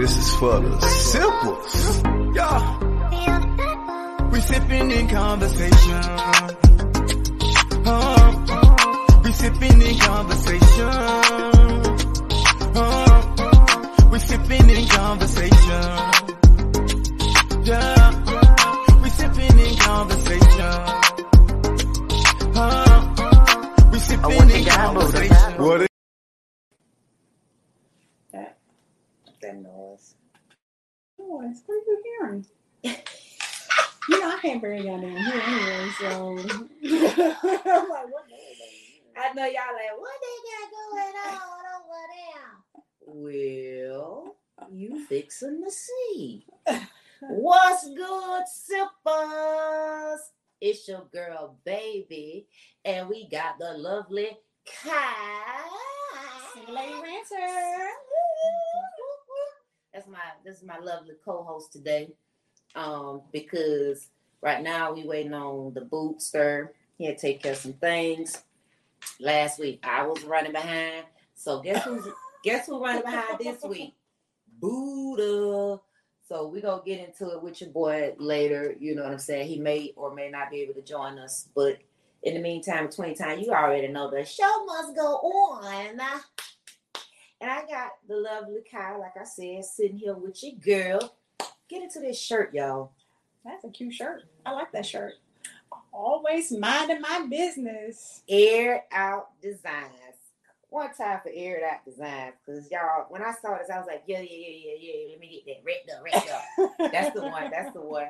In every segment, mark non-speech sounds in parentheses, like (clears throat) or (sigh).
This is for the simples. Yeah. We sipping in conversation. Uh, we sipping in conversation. Uh, we sipping in conversation. Yeah. We sipping in conversation. Uh, we sipping in conversation. What That that noise. Noise. What are you hearing? you know, I can't bring y'all down here anyway, so I'm like, what noise are you hearing? I know y'all like, what they got going on over there? Well, you fixing to see. (laughs) What's good, sippers? It's your girl, baby, and we got the lovely Kai. Single Lady Ranter. That's my this is my lovely co-host today. Um, because right now we waiting on the bootster. He had to take care of some things. Last week I was running behind. So guess who's (laughs) guess who running behind this week? Buddha. So we gonna get into it with your boy later. You know what I'm saying? He may or may not be able to join us, but in the meantime, between time, you already know the show must go on. And I got the lovely Kai, like I said, sitting here with your girl. Get into this shirt, y'all. That's a cute shirt. I like that shirt. Always minding my business. Air Out Designs. One time for Air Out Designs, because y'all, when I saw this, I was like, yeah, yeah, yeah, yeah, yeah. Let me get that red up, red up. (laughs) That's the one. That's the one.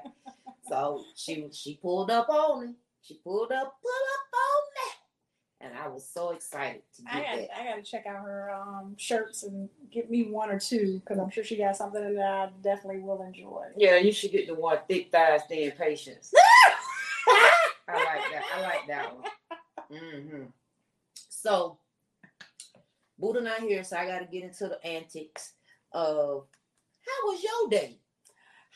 So she she pulled up on me. She pulled up, pull up on me, and I was so excited to get I got that. I got to check out her um, shirts and get me one or two because I'm sure she got something that I definitely will enjoy. Yeah, you should get the one thick thighs, thin patience. (laughs) I like that. I like that one. Mm-hmm. So, Buddha not here, so I got to get into the antics of how was your day?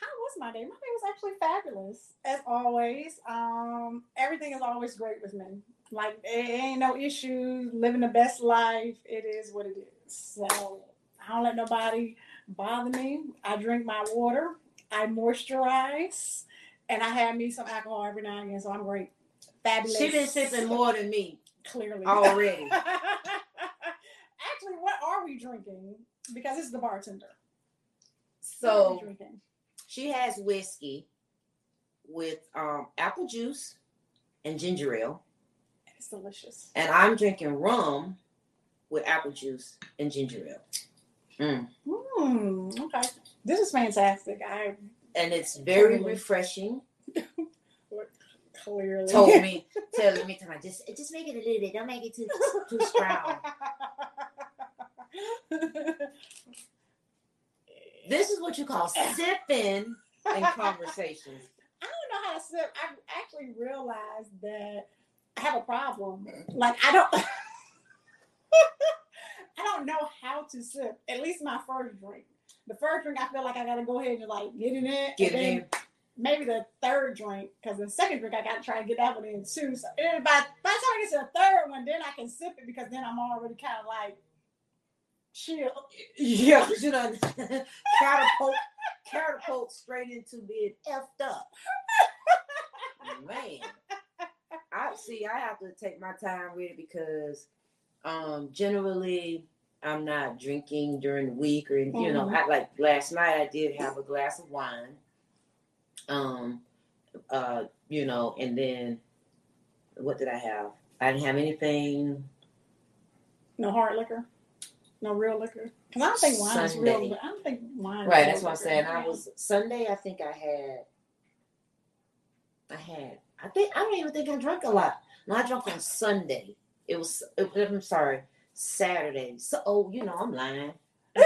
How was my day? My day was actually fabulous, as always. Um, everything is always great with me. Like it ain't no issues. Living the best life. It is what it is. So I don't let nobody bother me. I drink my water. I moisturize, and I have me some alcohol every now and again. So I'm great. Fabulous. She been sipping more than me clearly already. (laughs) Actually, what are we drinking? Because it's the bartender. So she has whiskey with um, apple juice and ginger ale, It's delicious. and I'm drinking rum with apple juice and ginger ale. Mm. Hmm. Okay. This is fantastic. I And it's very Totally. refreshing. clearly Told me, (laughs) telling me, "Come just just make it a little bit. Don't make it too too strong." This is what you call sipping in conversations. (laughs) I don't know how to sip. I actually realized that I have a problem. Like I don't (laughs) I don't know how to sip. At least my first drink. The first drink I feel like I gotta go ahead and like get in it. Get in. Maybe the third drink, because the second drink I gotta try and get that one in too. So by, by the time I get to the third one, then I can sip it because then I'm already kind of like chill. Yeah, you know, (laughs) catapult, catapult straight into being effed up. (laughs) Man, I see. I have to take my time with it because, um, generally I'm not drinking during the week, or you know, Mhm. I like last night I did have a glass of wine. Um, uh, you know, and then what did I have? I didn't have anything. No hard liquor. No real liquor. I don't think wine is real. I don't think wine. is Right, that's what I'm saying. I was Sunday. I think I had. I had. I think I don't even think I drank a lot. No, I drank on Sunday. It was. It, I'm sorry, Saturday. So, oh, you know, I'm lying. (laughs)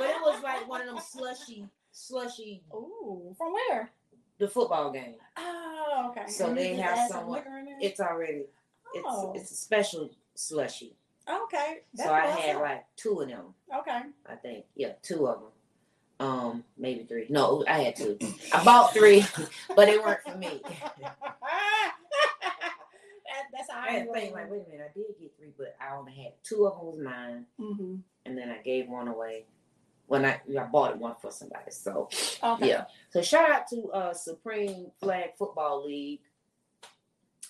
But it was like one of them slushy, slushy. Ooh, from where? The football game. Oh, okay. So And they have some someone- liquor in there? It's already. It's Oh. it's a special slushy. okay. So I had like two of them. Okay. I think. Yeah, two of them. Um, maybe three. No, I had two. I bought three, but they weren't for me. that, that's how I I had to think like, wait a minute, I did get three, but I only had two of them was mine, hmm and then I gave one away. when I I bought one for somebody. So Okay. yeah. So shout out to uh Supreme Flag Football League.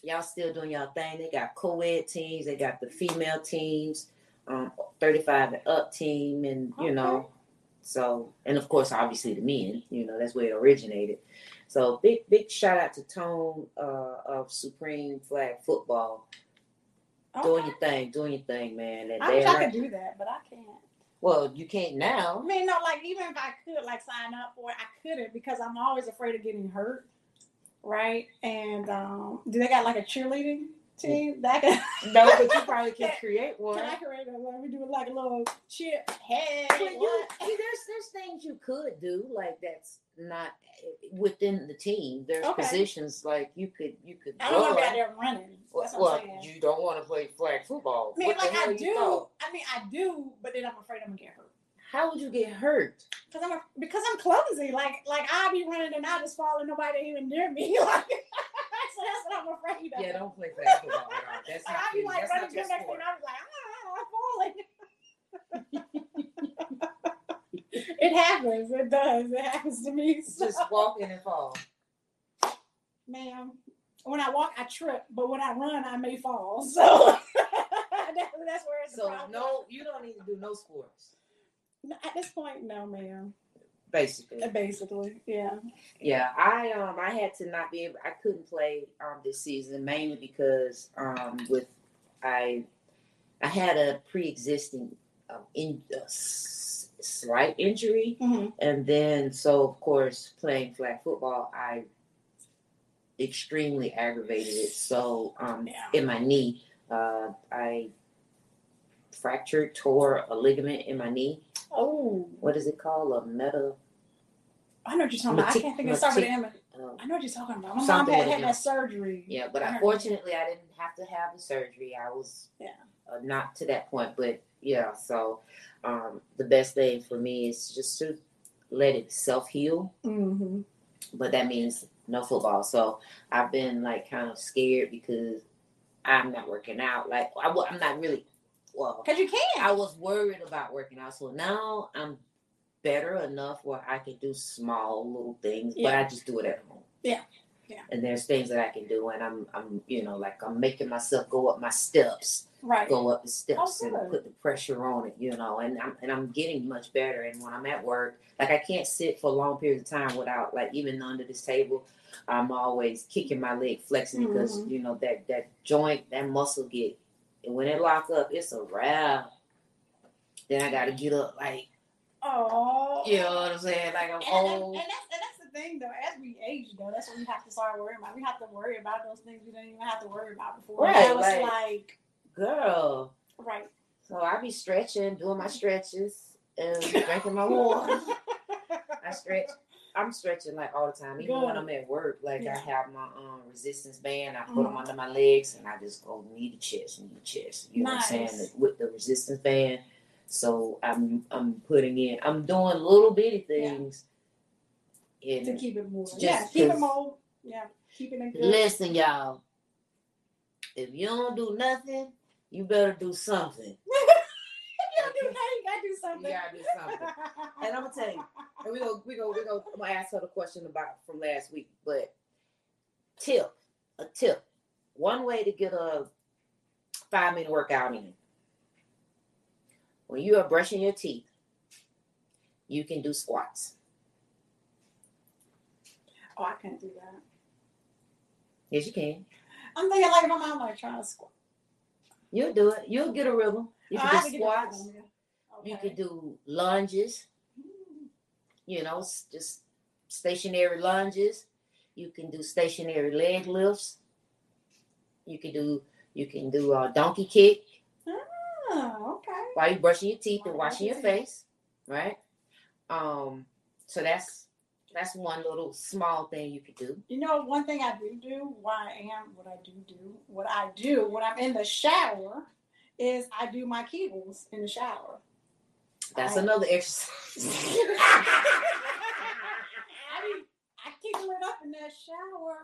Y'all still doing y'all thing. They got co-ed teams, they got the female teams, um 35 and up team, and you know, so and of course obviously the men, you know, that's where it originated. So big big shout out to Tone uh of Supreme Flag Football. Doing Okay. your thing, doing your thing, man. And I wish I could do that, but I can't. well, you can't now. I mean, no, like even if I could like sign up for it, I couldn't because I'm always afraid of getting hurt. Right? And um, do they got like a cheerleading team that can? (laughs) No, but you probably can (laughs) create one. Can I create one? We me do like a little cheer. Hey, you, what? see, there's there's things you could do like that's not eh, within the team. There's Okay. positions like you could you could. I don't want to be out there running. Well, what well, I'm you don't want to play flag football. I mean, What like I do. thought? I mean, I do, but then I'm afraid I'm gonna get hurt. How would you get hurt? Cause I'm a, because I'm clumsy. Like like I be running and I just fall and nobody even near me. (laughs) Like so that's what I'm afraid of. Yeah, don't play flag football at all. That's not I be like That's running to your next thing. I'm like, ah, I'm falling. (laughs) it happens. It does. It happens to me. So, Just walk in and fall. ma'am, when I walk, I trip, but when I run, I may fall. (laughs) So (laughs) that, that's where it's So no, you don't need to do no sports. No, At this point, no, ma'am. Basically, Basically, yeah. Yeah, I um I had to not be able I couldn't play um this season mainly because um with I I had a pre-existing um, in uh, slight injury Mhm. and then so of course playing flag football I extremely aggravated it so um Yeah. in my knee uh I fractured tore a ligament in my knee Oh, what is it called a meta I know what you're talking about. I can't think of it. Start with um, I know what you're talking about. My mom had, had that surgery. Yeah, but I I, fortunately I didn't have to have the surgery. I was Yeah. uh, not to that point, but yeah. So um, the best thing for me is just to let it self heal, Mm-hmm. but that means no football. So I've been like kind of scared because I'm not working out. Like I, I'm not really well. Because you can. I was worried about working out, so now I'm better enough where I can do small little things, but I just do it at home. Yeah. Yeah. And there's things that I can do, and I'm, I'm, you know, like I'm making myself go up my steps, right. go up the steps, Oh, and put the pressure on it, you know. And I'm, and I'm getting much better. And when I'm at work, like I can't sit for long periods of time without, like, even under this table, I'm always kicking my leg, flexing because Mhm. you know that that joint, that muscle get, and when it lock up, it's a wrap. Then I gotta get up, like Oh. you know what I'm saying, like I'm And, and, old. and that's and that's the thing though. As we age though, that's what we have to start worrying about. We have to worry about those things we didn't even have to worry about before. Right, Now it's like- like Girl, right. so I be stretching, doing my mm-hmm. stretches, and (laughs) drinking my water. (laughs) I stretch. I'm stretching like all the time, even when I'm at work. Like Yeah. I have my um resistance band, I put them Mhm. under my legs, and I just go knee to chest, knee to chest. You know what I'm saying? With the resistance band, so I'm I'm putting in, I'm doing little bitty Yeah. things. to keep it moving. Yeah, keep it moving. Yeah, keeping it good. listen, y'all, if you don't do nothing, you better do something. (laughs) you do, nothing, you gotta do something. You gotta do something. And I'm gonna tell you, and we go, we go, we go. I'm gonna ask her the question about from last week, but tip, a tip, one way to get a five minute workout in. When you are brushing your teeth, you can do squats. Oh, I can't do that. Yes, you can. I'm thinking like my mom like trying to squat. You'll do it. You'll get a rhythm. You Oh, can have do to get a squats. rhythm, yeah. You can do lunges. You know, just stationary lunges. You can do stationary leg lifts. You can do you can do a donkey kick Oh, okay. while you're brushing your teeth and washing your your face, right? Um, so that's that's one little small thing you could do. You know, one thing I do do, why I am what I do do, what I do when I'm in the shower is I do my kegels in the shower. That's I- another exercise. I, be- I kegel it up in that shower.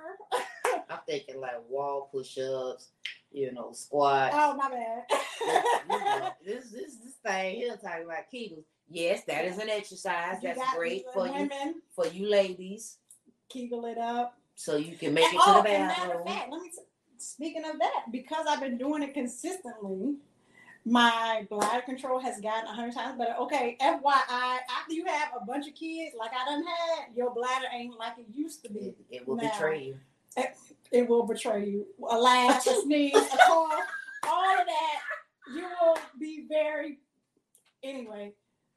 I'm thinking like wall push-ups, you know, squat. Oh my bad. This this this thing here talking about Kegels. Yes, that is an exercise. You That's great for you for you ladies, Kegel it up. so you can make And- it to oh, the and matter of bathroom. fact, let me. s- Speaking of that, because I've been doing it consistently, my bladder control has gotten a hundred times better. Okay, FYI, after you have a bunch of kids like I done had, your bladder ain't like it used to be. It, it will Now. betray you. It will betray you. A laugh, a sneeze, a cough, all of that. You will be very. Anyway,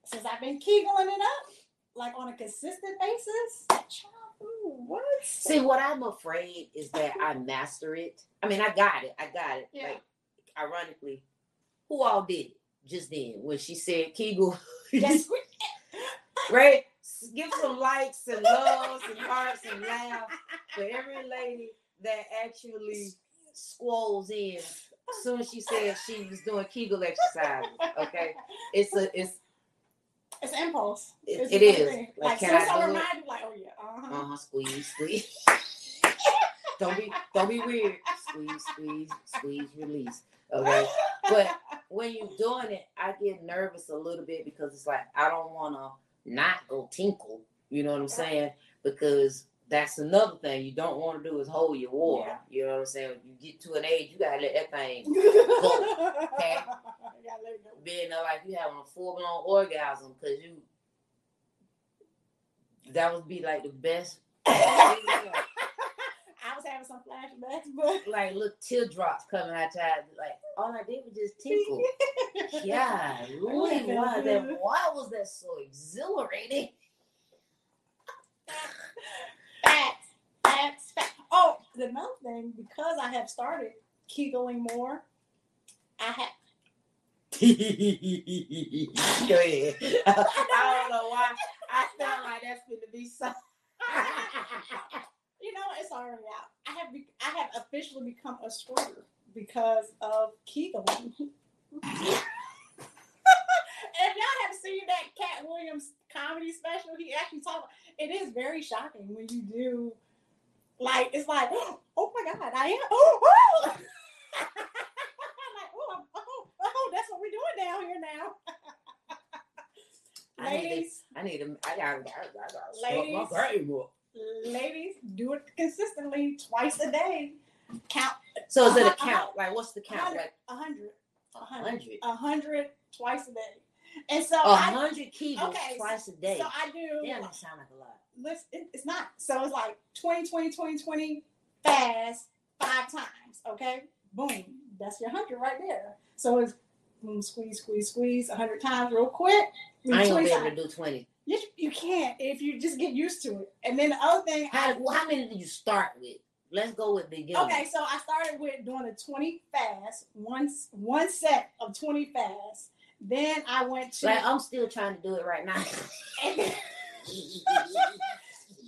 since I've been kegeling it up, like on a consistent basis, child, ooh, what? See, what I'm afraid is that I master it. I mean, I got it. I got it. Yeah. Like, ironically, who all did just then when she said Kegel? Yes, (laughs) (laughs) right? Give some likes and loves and hearts and laughs for every lady that actually squalls in as soon as she said she was doing Kegel exercises. Okay, it's a it's It's impulse. It- It's it a is. thing. Like, Like, can I do remind you, like, oh yeah, uh-huh. uh huh squeeze squeeze. (laughs) don't be don't be weird. Squeeze squeeze squeeze release. Okay, but when you're doing it, I get nervous a little bit because it's like I don't want to not go tinkle. You know what I'm saying? Because that's another thing you don't want to do is hold your water. Yeah. You know what I'm saying? When you get to an age, you gotta let that thing (laughs) okay. Gotta let it go. being uh, like you having a full blown orgasm because you. That would be like the best. (laughs) Having some flashbacks, but (laughs) like little teardrops coming out your eyes. Like all I did was just tinkle. (laughs) Yeah, really? Why that? Why was that so exhilarating? Facts, facts, facts. Oh, another thing, because I have started kegeling more, I have. (laughs) Go ahead. I don't know why. I felt like that's going to be so. You know, it's already out. I have be- I have officially become a squirter because of kegeling. (laughs) if y'all have seen that Katt Williams comedy special, he actually talked. It is very shocking when you do, like it's like, oh, oh my god, I am. Oh, oh. (laughs) Like, oh, oh, oh, that's what we're doing down here now. I need Ladies, I need to. I got. I got. I got. Ladies. My up. Ladies, do it consistently twice a day. Count So is it a Uh-huh, count? Like what's the count? Like a hundred, a hundred, a hundred twice a day. And so A hundred kegels okay, twice a day. so I do. Damn, that sound like a lot. Listen, it- it's not. So it's like 20, 20, 20, 20, fast five times. Okay, boom, that's your hundred right there. So it's boom, squeeze, squeeze, squeeze, a hundred times real quick. I ain't gonna be able to do twenty. You, can't if you just get used to it. And then the other thing, I, How, well, how many did you start with? Let's go with beginning. Okay, so I started with doing a 20 fast, one one set of 20 fast. Then I went to Like I'm still trying to do it right now. (laughs) (laughs) then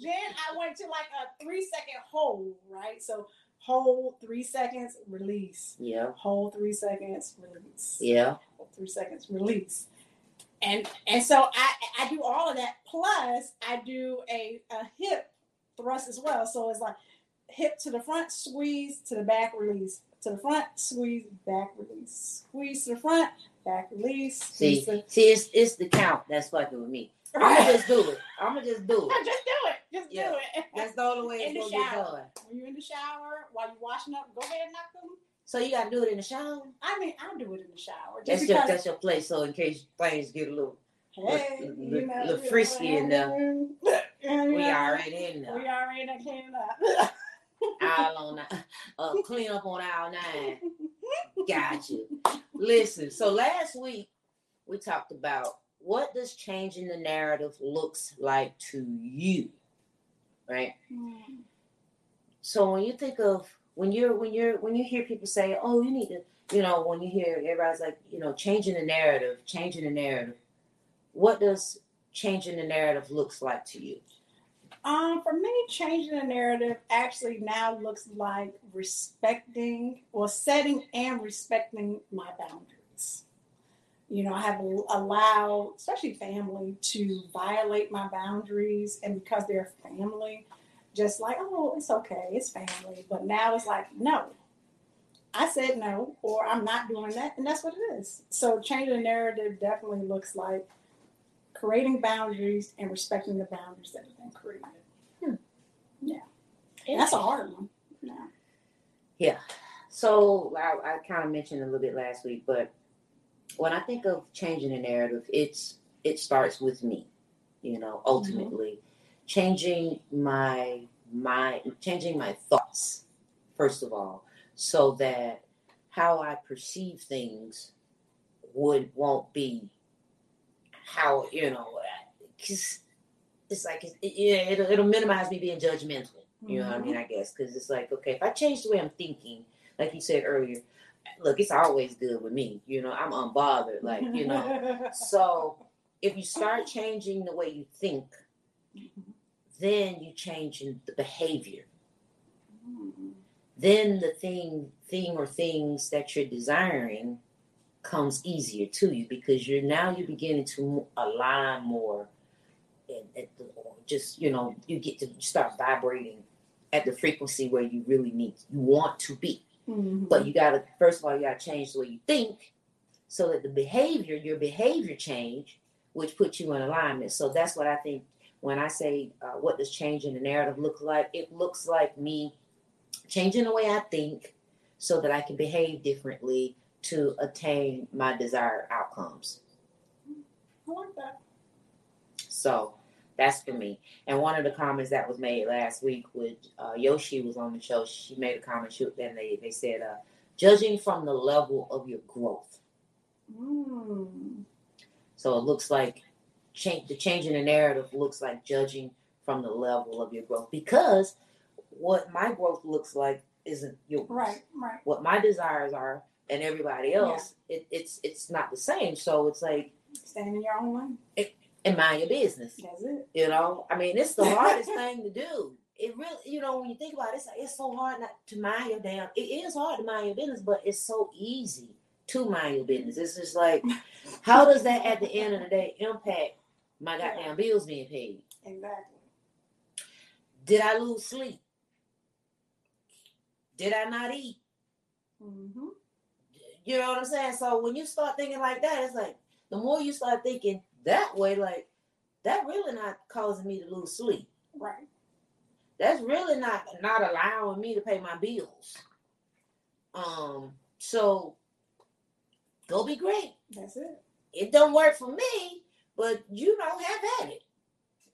I went to like a three second hold, right? So hold three seconds, release. yeah, Hold three seconds, release. yeah. Hold three seconds, release. And and so I I do all of that. Plus I do a, a hip thrust as well. So it's like hip to the front, squeeze to the back, release. To the front, squeeze, back, release. Squeeze to the front, back, release. See, to- see, it's it's the count that's fucking with me. (laughs) I'm gonna just do it. I'm gonna (laughs) just do it. just do it. Just Yeah. do it. That's the only way In it's the gonna get shower. done. when you're in the shower, while you're washing up, go ahead and knock them. So you gotta do it in the shower. I mean, I do it in the shower. Just That's your that's your place. So in case things get a little, hey, you know, frisky in there. we already in We already cleaned up. All on uh, clean up on our nine. Got you. Listen. So last week we talked about what does changing the narrative looks like to you, right? So when you think of when you're when you're when you hear people say, "Oh, you need to," you know, when you hear everybody's like, you know, changing the narrative, changing the narrative. What does changing the narrative looks like to you? Um, for me, changing the narrative actually now looks like respecting or setting and respecting my boundaries. You know, I have allowed, especially family, to violate my boundaries, and because they're family, just like, oh, it's okay, it's family. But now it's like, no, I said no, or I'm not doing that, and that's what it is. So changing the narrative definitely looks like creating boundaries and respecting the boundaries that have been created. Hmm. Yeah, that's a hard one. Yeah. Yeah. So I, I kind of mentioned a little bit last week, but when I think of changing the narrative, it's it starts with me. You know, ultimately, changing my mind, changing my thoughts first of all, so that how I perceive things would won't be how you know, because it's like it, yeah, it'll, it'll minimize me being judgmental. You know what I mm-hmm. mean? I guess because it's like okay, if I change the way I'm thinking, like you said earlier, look, it's always good with me. You know, I'm unbothered. Like you know, (laughs) so if you start changing the way you think, then you change in the behavior. Then the thing, thing or things that you're desiring comes easier to you because you're now you're beginning to align more, and, and just you know you get to start vibrating at the frequency where you really need you want to be. Mhm. But you gotta first of all you gotta change the way you think so that the behavior, your behavior change, which puts you in alignment. So that's what I think when I say uh, what does changing the narrative look like? It looks like me changing the way I think so that I can behave differently to attain my desired outcomes. I like that. So that's for me. And one of the comments that was made last week with uh, Yoshi was on the show. She made a comment. She, and they they said, uh, judging from the level of your growth. Mm. So it looks like change the change in the narrative looks like judging from the level of your growth because what my growth looks like isn't yours. Right, right. What my desires are and everybody else, it, it's it's not the same. So it's like, Stand in your own lane. and mind your business. That's it. You know, I mean, it's the hardest (laughs) thing to do. It really, you know, when you think about it, it's like it's so hard not to mind your damn. It is hard to mind your business, but it's so easy to mind your business. It's just like, how does that at the end of the day impact my goddamn bills being paid? Exactly. Did I lose sleep? Did I not eat? Mm-hmm. You know what I'm saying? So when you start thinking like that, it's like the more you start thinking that way, like that really not causing me to lose sleep. Right. that's really not not allowing me to pay my bills. Um, so go be great. That's it. It don't work for me, but you don't have at it.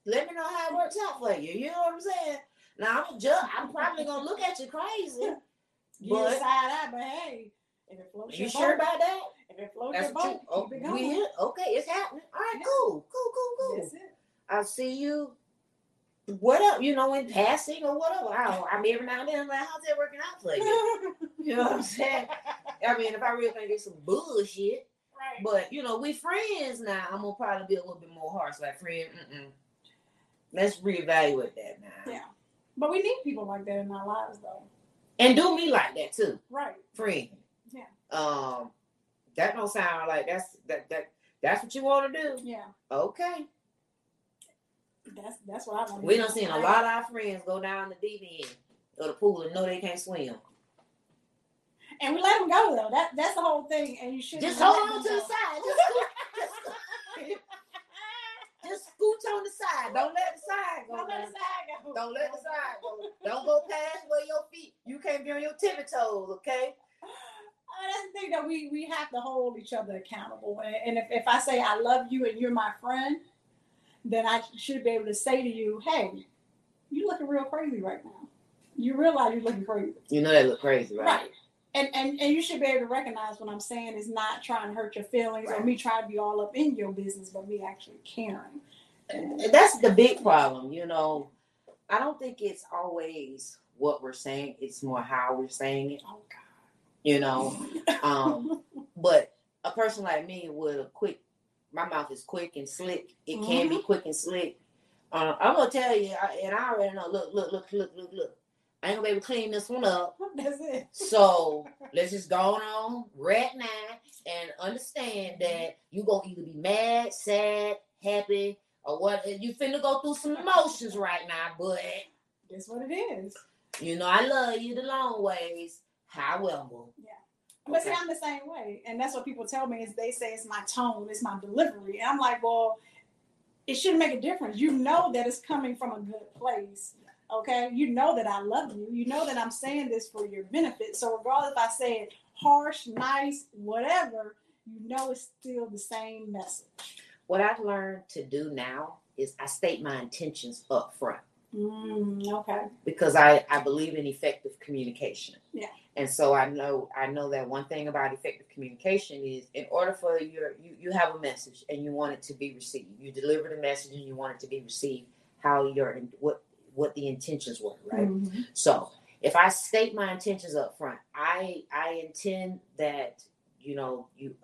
Let me know how it works out for you. You know what I'm saying? Now I'm a judge. I'm probably gonna look at you crazy. Give you But- a side eye, but hey, if it floats You your sure boat, about that? if it floats That's your what you. boat, Oh, keep it oh, we going. here? Okay, it's happening. All right, Yeah. cool, cool, cool, cool. That's it. I'll see you. Whatever, you know, in passing or whatever. I, don't- I mean, every now and then, I'm like, how's that working out for you? (laughs) You know what I'm saying? I mean, if I really think it's some bullshit, right. but you know, we friends now. I'm gonna probably be a little bit more harsh, like friend. Mm-mm. Let's reevaluate that now, Yeah. But we need people like that in our lives, though. and do me like that too, Right. friend. Yeah. Um, that don't sound like that's that that that's what you want to do. Yeah. Okay. That's that's what I want. We done seen a lot of our friends go down the deep end of the pool and know they can't swim. And we let them go though. That that's the whole thing. And you should Just hold on to the side. (laughs) Just scoot, just, just scooch on the side. Don't let the side go. Don't let the side go. Don't let the side go. Don't go past where your feet. You can't be on your tippy toes, okay? Uh, that's the thing that we we have to hold each other accountable. And, and if, if I say I love you and you're my friend, then I should be able to say to you, "Hey, you looking real crazy right now. You realize you're looking crazy, You know that look crazy, right? right?" And, and and you should be able to recognize what I'm saying is not trying to hurt your feelings or me trying to be all up in your business, but me actually caring. And that's the big problem, you know. I don't think it's always what we're saying, it's more how we're saying it, Oh God! you know. (laughs) Um, but a person like me with a quick, my mouth is quick and slick. It can be quick and slick. Uh, I'm gonna tell you, and I already know. Look, look, look, look, look, look. I ain't gonna be able to clean this one up. (laughs) That's it. So let's just go on right now and understand mm-hmm. that you gonna either be mad, sad, happy, or what. You finna go through some emotions right now, but That's what it is. you know I love you the long ways. How However, Yeah. But see, Okay. I'm the same way, and that's what people tell me is they say it's my tone, it's my delivery, and I'm like, well, it shouldn't make a difference. You know that it's coming from a good place, okay? You know that I love you. You know that I'm saying this for your benefit. So regardless if I say it harsh, nice, whatever, you know it's still the same message. what I've learned to do now is I state my intentions up front. Mm, okay. because I, I believe in effective communication. Yeah. And so I know I know that one thing about effective communication is in order for your you, you have a message and you want it to be received. You deliver the message and you want it to be received how your what what the intentions were, right? Mhm. So if I state my intentions up front, I I intend that, you know, you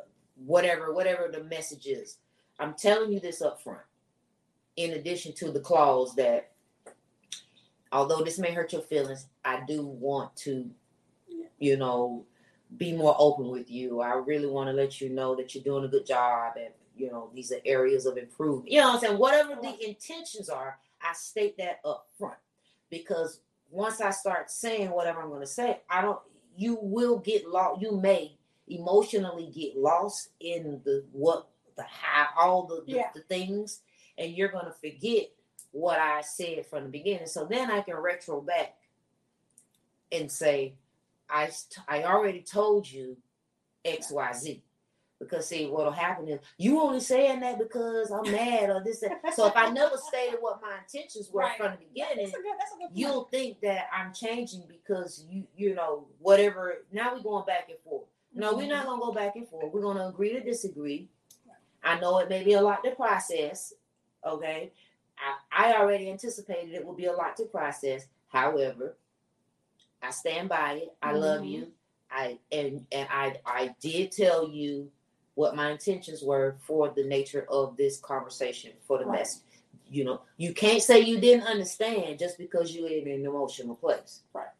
whatever whatever the message is, I'm telling you this up front. In addition to the clause that although this may hurt your feelings, I do want to, you know, be more open with you. I really want to let you know that you're doing a good job and you know, these are areas of improvement. You know what I'm saying? Whatever the intentions are, I state that up front. Because once I start saying whatever I'm going to say, I don't you will get lost you may emotionally get lost in the what the how all the, the, Yeah. the things and you're going to forget what I said from the beginning. So then I can retro back and say, I I already told you X Y Z. Because see, what'll happen is you only saying that because I'm mad or this. That. So if I never stated what my intentions were Right. from the beginning, That's good. That's you'll think that I'm changing because you you know whatever. Now we're going back and forth. No, we're not gonna go back and forth. We're gonna agree to disagree. I know it may be a lot to process. Okay, I, I already anticipated it will be a lot to process. However, I stand by it. I love Mhm. you. I and and I I did tell you what my intentions were for the nature of this conversation for the Right. message. You know, you can't say you didn't understand just because you're in an emotional place. Right.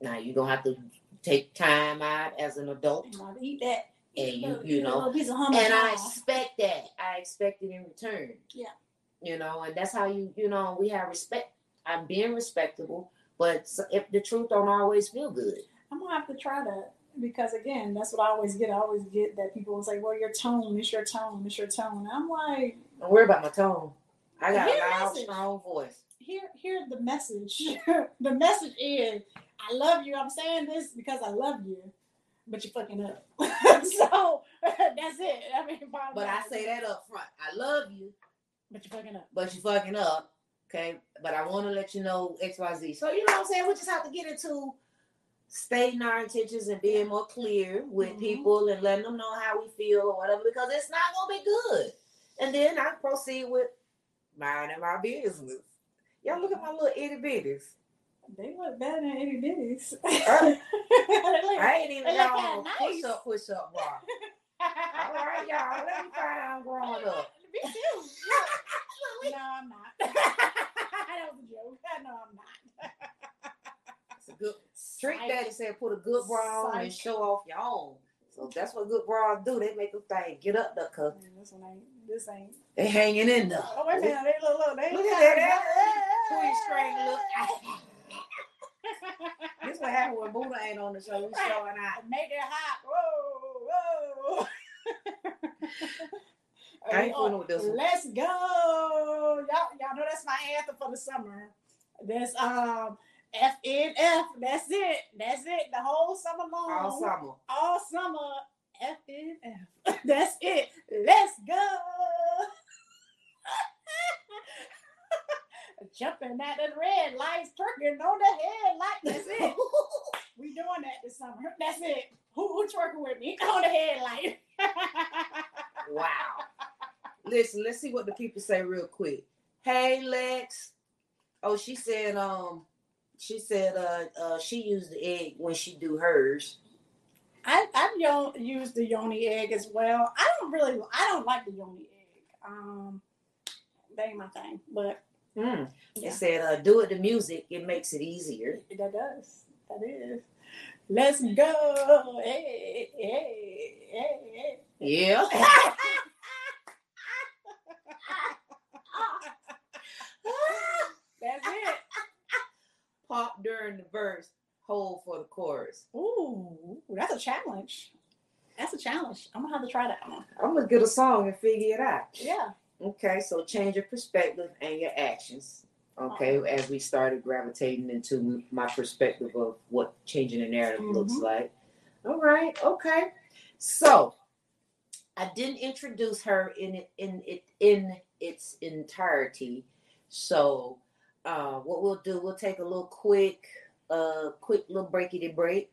Now you're gonna have to take time out as an adult eat that. and you you know little piece of hummus and I expect that. I expect it in return. Yeah. You know, and that's how you, you know, we have respect. I'm being respectable, but if the truth don't always feel good. I'm gonna have to try that because again, that's what I always get. I always get that people will say, "Well, your tone, it's your tone, it's your tone." I'm like, Don't worry about my tone. I got a loud, strong voice. here, here's the message. (laughs) the message is, I love you. I'm saying this because I love you, but you're fucking up. (laughs) so (laughs) that's it. I mean, But I say that up front. I love you, but you're fucking up. but you're fucking up. Okay. But I want to let you know XYZ. So you know what I'm saying? We just have to get into stating our intentions and being more clear with Mhm. people and letting them know how we feel or whatever, because it's not gonna be good. And then I proceed with minding my business. Y'all look at my little itty bitties. They look better than itty bitties. (laughs) Uh, I ain't even got on nice. push up, push up bra. All right, y'all. Let me find out I'm growing up. Me too. (laughs) no, I'm not. (laughs) was a joke. No, I'm not. Good Trick. Daddy said put a good bra on and show off your own. So that's what good bras do. They make them thing get up there because Man, This one ain't. This ain't. they hanging in there. Oh wait a minute. They look. Look. They Look at that. Queen string look. (laughs) this what happened when Buddha ain't on the show. We showing out. (laughs) Make it hot. Whoa, whoa. (laughs) I ain't fooling with this one. Let's go. Y'all, y'all know that's my anthem for the summer. That's um FNF. That's it. That's it. The whole summer long. All summer. All summer. FNF. (laughs) That's it. Let's go. (laughs) Jumping at the red lights, twerking on the headlight. That's it. (laughs) We doing that this summer. That's it. Who, who twerking with me on the headlight? Wow. Listen, let's see what the people say real quick. Hey Lex. Oh, she said um she said uh uh she used the egg when she do hers. I I've yo- used the yoni egg as well. I don't really I don't like the yoni egg. Um, that ain't my thing, but Mm. Yeah. It said uh do it to music, it makes it easier. that does that is. Let's go. Hey, hey, hey, Yeah. hey. That's (laughs) it. Pop during the verse, hold for the chorus. Ooh, that's a challenge. That's a challenge. I'm gonna have to try that one. I'm gonna get a song and figure it out. Yeah. Okay, so change your perspective and your actions. Okay, as we started gravitating into my perspective of what changing the narrative looks Mhm. like. All right, okay. So I didn't introduce her in in it in its entirety. So uh, what we'll do, we'll take a little quick, uh, quick little breakity break,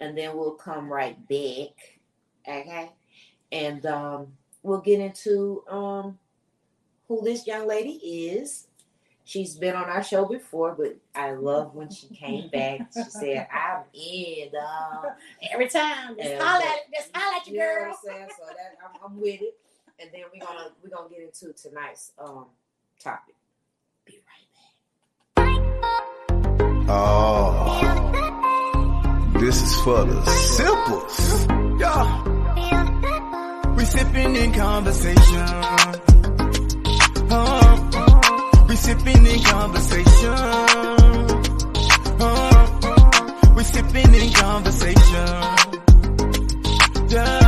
and then we'll come right back. Okay, and um, we'll get into um who this young lady is. She's been on our show before, but I love when she came back. She said, "I'm in, dog." Every time, just uh, at, just holla at You your know girl. what I'm saying? So that I'm, I'm with it. And then we're gonna we're gonna get into tonight's um topic. Oh, this is for the simples. Yeah. We sipping in conversation. Uh, we sipping in conversation. Uh, we sipping in conversation. Yeah.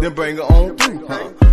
Then bring her on through. Huh?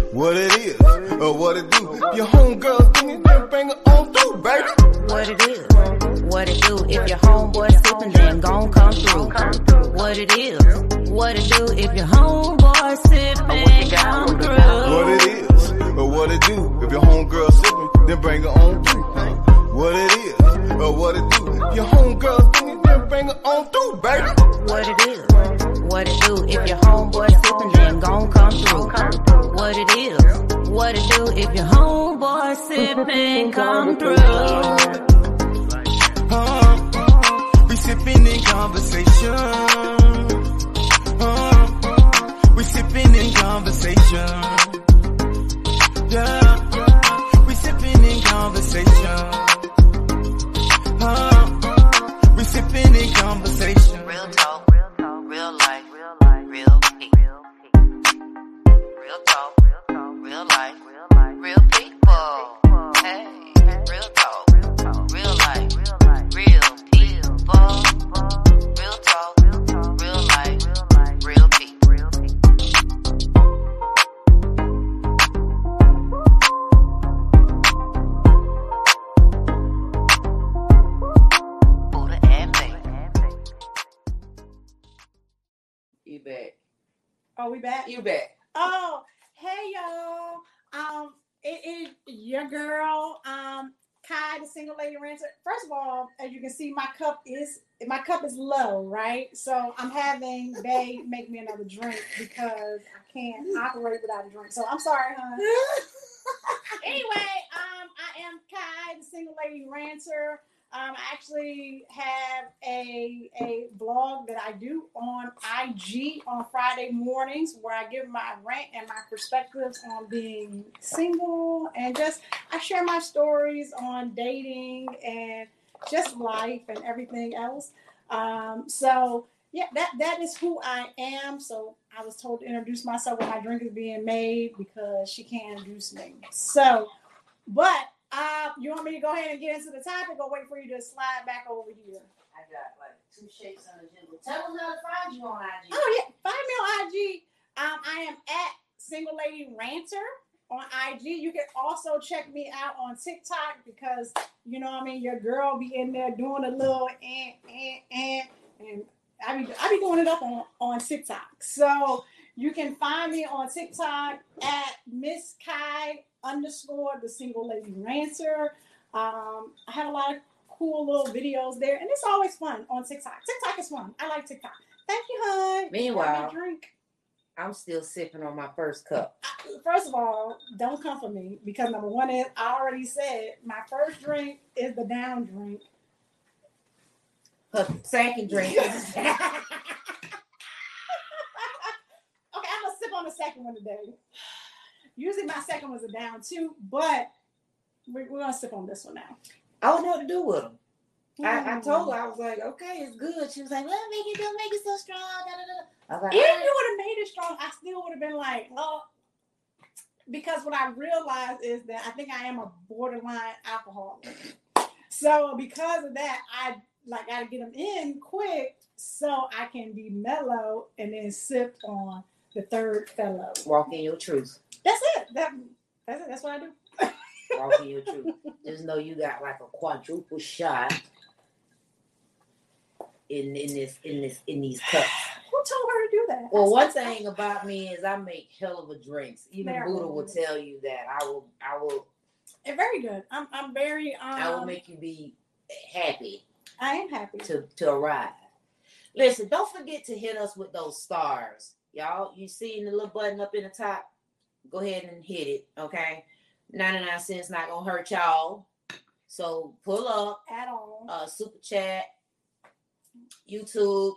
Your girl, um, Kai, the single lady ranter. First of all, as you can see, my cup is my cup is low, right? So I'm having they make me another drink because I can't operate without a drink. So I'm sorry, hon. (laughs) anyway, um, I am Kai, the single lady ranter. Um, I actually have a a blog that I do on IG on Friday mornings where I give my rant and my perspectives on being single and just I share my stories on dating and just life and everything else. Um, so yeah, that that is who I am. So I was told to introduce myself when my drink is being made because she can't introduce me. So, but uh, you want me to go ahead and get into the topic, or wait for you to slide back over here? I got like two shakes on the jiggle. Tell us how to find you on IG. Oh yeah, find me on IG. Um, I am at Single Lady Ranter on IG. You can also check me out on TikTok because you know what I mean your girl be in there doing a little and and and and I be I be doing it up on, on TikTok. So you can find me on TikTok at Miss Kai underscore the single lady ranter. Um, I have a lot of cool little videos there, and it's always fun on TikTok. TikTok is fun. I like TikTok. Thank you, hun. Meanwhile- me drink. I'm still sipping on my first cup. First of all, don't come for me because number one is I already said my first drink is the down drink. Her second drink. (laughs) okay, I'm gonna sip on the second one today. Usually my second one's a down too, but we're, we're gonna sip on this one now. I don't know what to do with them. I, I hmm. told her I was like, okay, it's good. She was like, well, make it, don't make it so strong. Da, da, da. I was like, If "All you would have made it strong, I still would have been like, oh, because what I realized is that I think I am a borderline alcoholic. So because of that, I like gotta get them in quick so I can be mellow and then sip on the third fellow. walk in your truth. That's it. That that's it. That's what I do. Walk in your truth. (laughs) Just know you got like a quadruple shot in in this in this in these cups. Who told her to do that? Well, one thing about me is I make hell of a drinks. Even Buddha will tell you that I will I will Eh, very good. I'm I'm very um I will make you be happy I am happy. to to arrive. Listen, don't forget to hit us with those stars, y'all. You see the little button up in the top? Go ahead and hit it, okay? Ninety nine cents not gonna hurt y'all. So pull up, At all. uh, super chat, YouTube,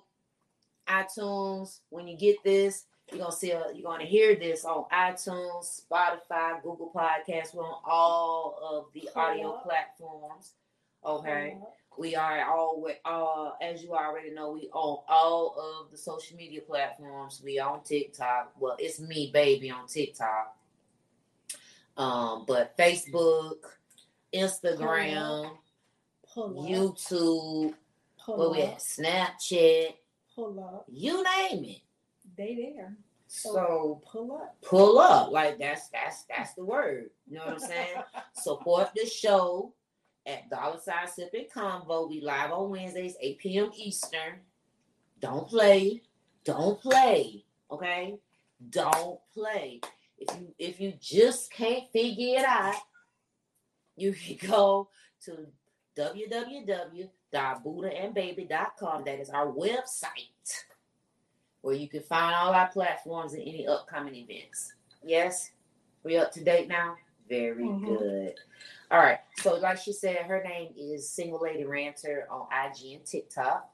iTunes. When you get this, you're gonna see. A, you're gonna hear this on iTunes, Spotify, Google Podcasts. We're on all of the audio Cool. platforms. Okay. Uh, We are all, uh, as you already know, we own all of the social media platforms. We on TikTok. Well, it's me, baby, on TikTok. Um, but Facebook, Instagram, pull up. YouTube, pull where we up. at? Snapchat, Pull up. you name it. They there. So pull up. pull up, like that's that's that's the word. You know what I'm saying? (laughs) Support the show at Dollar Sign Sipping Convo. We live on Wednesdays, 8 p.m. Eastern. Don't play. Don't play. Okay? Don't play. If you if you just can't figure it out, you can (laughs) go to www.buddhaandbaby.com. That is our website where you can find all our platforms and any upcoming events. Yes? We up to date now? Very Mhm. good. All right. So, like she said, her name is Single Lady Ranter on IG and TikTok.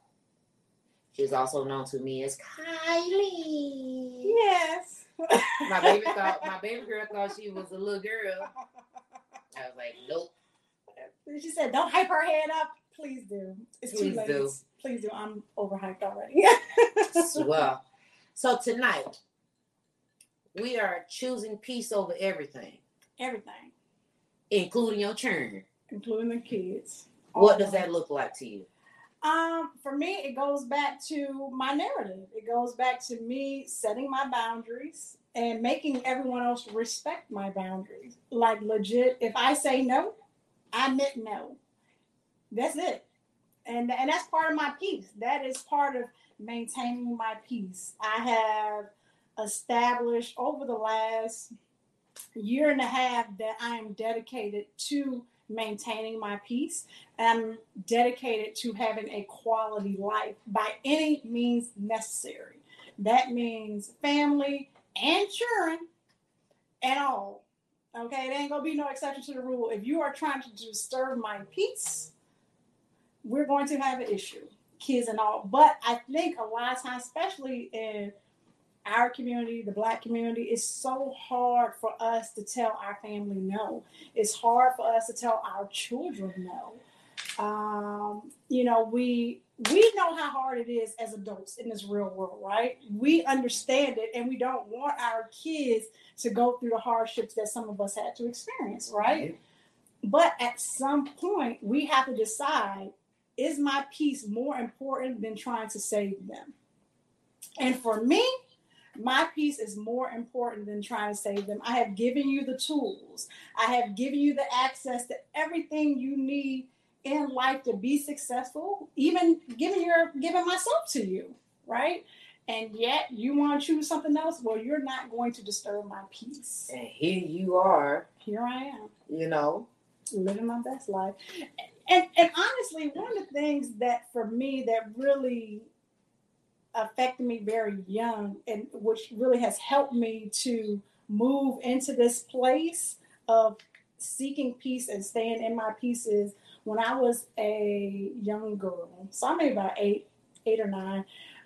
She's also known to me as Kylie. Yes. My baby thought my baby girl thought she was a little girl. I was like, nope. She said, "Don't hype her head up. Please do. It's too Please late. do. Please do. I'm overhyped already." Well, (laughs) so tonight we are choosing peace over everything, Everything, including your churn. including the kids. What does that look like to you? Um, for me, it goes back to my narrative. It goes back to me setting my boundaries and making everyone else respect my boundaries. Like legit, if I say no, I meant no. That's it. And and that's part of my peace. That is part of maintaining my peace. I have established over the last year and a half that I am dedicated to maintaining my peace. I'm dedicated to having a quality life by any means necessary. That means family and children and all. Okay, there ain't gonna be no exception to the rule. If you are trying to disturb my peace, we're going to have an issue, kids and all. But I think a lot of times, especially in our community, the black community, it's so hard for us to tell our family no. It's hard for us to tell our children no. Um, you know, we we know how hard it is as adults in this real world, right? We understand it and we don't want our kids to go through the hardships that some of us had to experience, right? But at some point, we have to decide is my peace more important than trying to save them? And for me, my peace is more important than trying to save them. I have given you the tools, I have given you the access to everything you need in life to be successful, even giving your giving myself to you, right? And yet you want to choose something else. Well, you're not going to disturb my peace. And here you are, Here I am you know. living my best life. And and honestly, one of the things that for me that really affected me very young and which really has helped me to move into this place of seeking peace and staying in my peace is when I was a young girl. So I'm maybe about eight, eight or nine.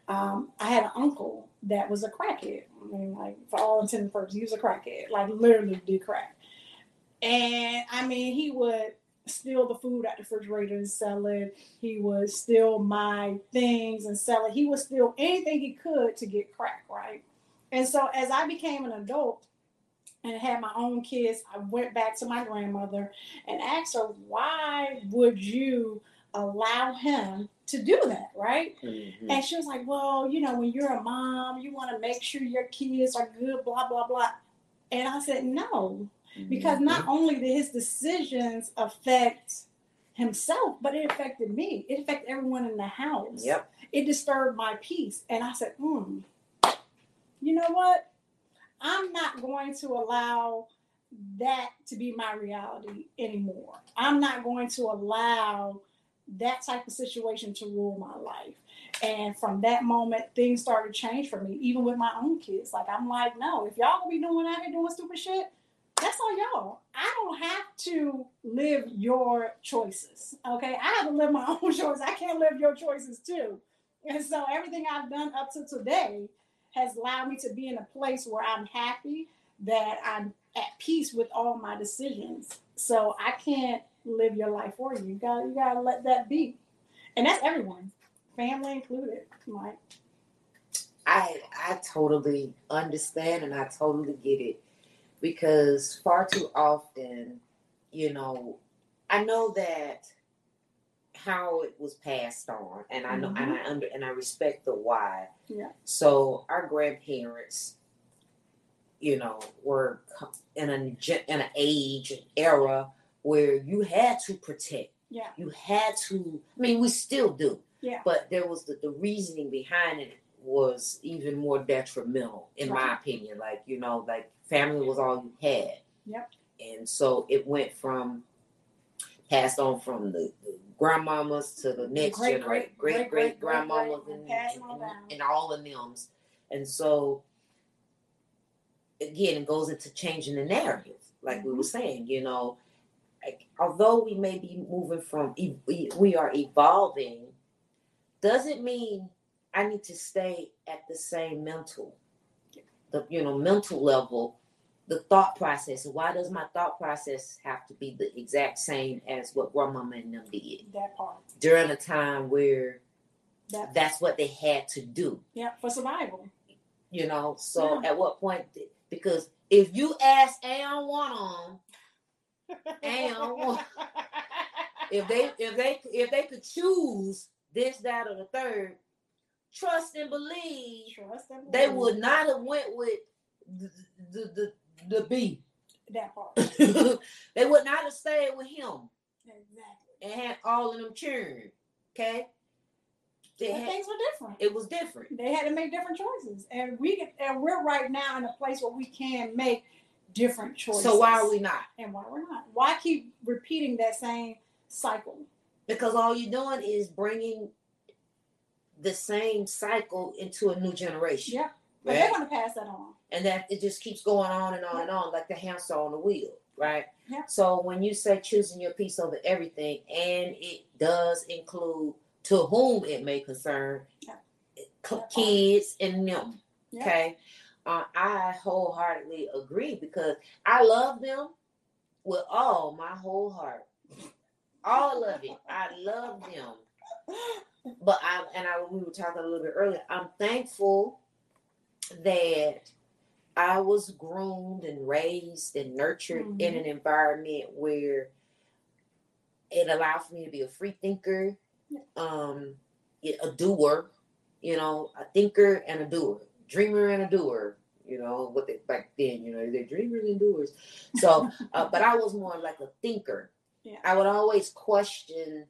Um, I had an uncle that was a crackhead. I mean, like for all intents and purposes, he was a crackhead. Like literally did crack. And I mean, he would steal the food out the refrigerator and sell it. He would steal my things and sell it. He would steal anything he could to get crack, right? And so as I became an adult and had my own kids, I went back to my grandmother and asked her, why would you allow him to do that, right? Mhm. And she was like, Well, you know, when you're a mom, you want to make sure your kids are good, blah, blah, blah. And I said, No, because Mm-hmm. not only did his decisions affect himself, but it affected me. It affected everyone in the house. Yep. It disturbed my peace. And I said, Hmm, you know what? I'm not going to allow that to be my reality anymore. I'm not going to allow that type of situation to rule my life. And from that moment, things started to change for me, even with my own kids. Like I'm like, no, if y'all gonna be doing out here doing stupid shit, that's on y'all. I don't have to live your choices. Okay. I have to live my (laughs) own choices. I can't live your choices too. And so everything I've done up to today has allowed me to be in a place where I'm happy that I'm at peace with all my decisions. So I can't live your life for you. You got you gotta let that be. And that's everyone, family included. Like I I totally understand and I totally get it because far too often, you know, I know that how it was passed on, and I know and mm-hmm. I under and I respect the why. Yeah. So our grandparents, you know, were in a in an age and era where you had to protect. Yeah. You had to. I mean, we still do. Yeah. But there was the, the reasoning behind it was even more detrimental, in my opinion. Like you know, like family was all you had. Yep. And so it went from passed on from the, the grandmamas to the next Great, generation, great, great great, grandmamas great, and, and, and all of them. And so again, it goes into changing the narrative, like we were saying. You know, like, although we may be moving from we, we are evolving, doesn't mean I need to stay at the same mental, the you know mental level, the thought process. Why does my thought process have to be the exact same as what grandmama and them did that part. during a time where That that's what they had to do? yeah, for survival. You know, so Yeah. at what point? Because if you ask Aeon one on And- (laughs) if they if they if they could choose this, that, or the third, trust and believe Trust and they would not have went with the the the, the B. that part. (laughs) they would not have stayed with him Exactly. and had all of them children. Okay, they had, things were different. it was different. They had to make different choices, and we can, and we're right now in a place where we can make different choices. So why are we not? And why we're not? Why keep repeating that same cycle? Because all you're doing is bringing the same cycle into a new generation. Yeah, but Right. they're going to pass that on. And that it just keeps going on and on and on like the hamster on the wheel right Yeah. so when you say choosing your peace over everything and it does include to whom it may concern Yeah. Kids and them Yeah. okay uh, i wholeheartedly agree because i love them with all my whole heart all of it i love them but I and I we were talking a little bit earlier. I'm thankful that I was groomed and raised and nurtured in an environment where it allowed for me to be a free thinker, um, a doer, you know, a thinker and a doer, dreamer and a doer. You know what they back then, you know, they're dreamers and doers. So, uh, (laughs) but I was more like a thinker. Yeah. I would always question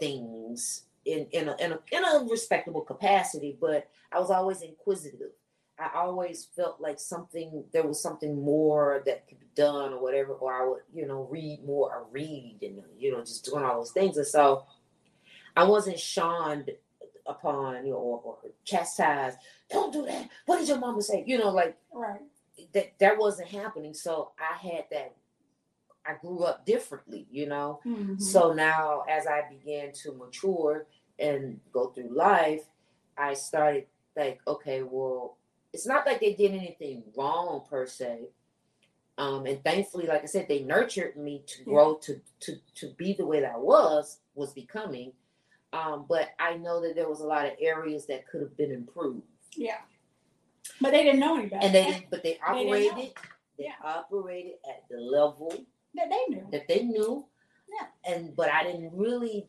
things in in a, in a in a respectable capacity, but I was always inquisitive. I always felt like something there was something more that could be done or whatever, or I would you know read more or read and you know just doing all those things, and so I wasn't shunned upon you know or, or chastised. Don't do that. What did your mama say? You know, like Right. that that wasn't happening. So I had that. I grew up differently, you know. Mhm. So now, as I began to mature and go through life, I started like, okay, well, it's not like they did anything wrong per se, Um, and thankfully, like I said, they nurtured me to grow to to to be the way that I was was becoming. Um, but I know that there was a lot of areas that could have been improved, Yeah. But they didn't know any better. and they didn't. But they operated. They Yeah. operated at the level that they knew. that they knew. Yeah. And but I didn't really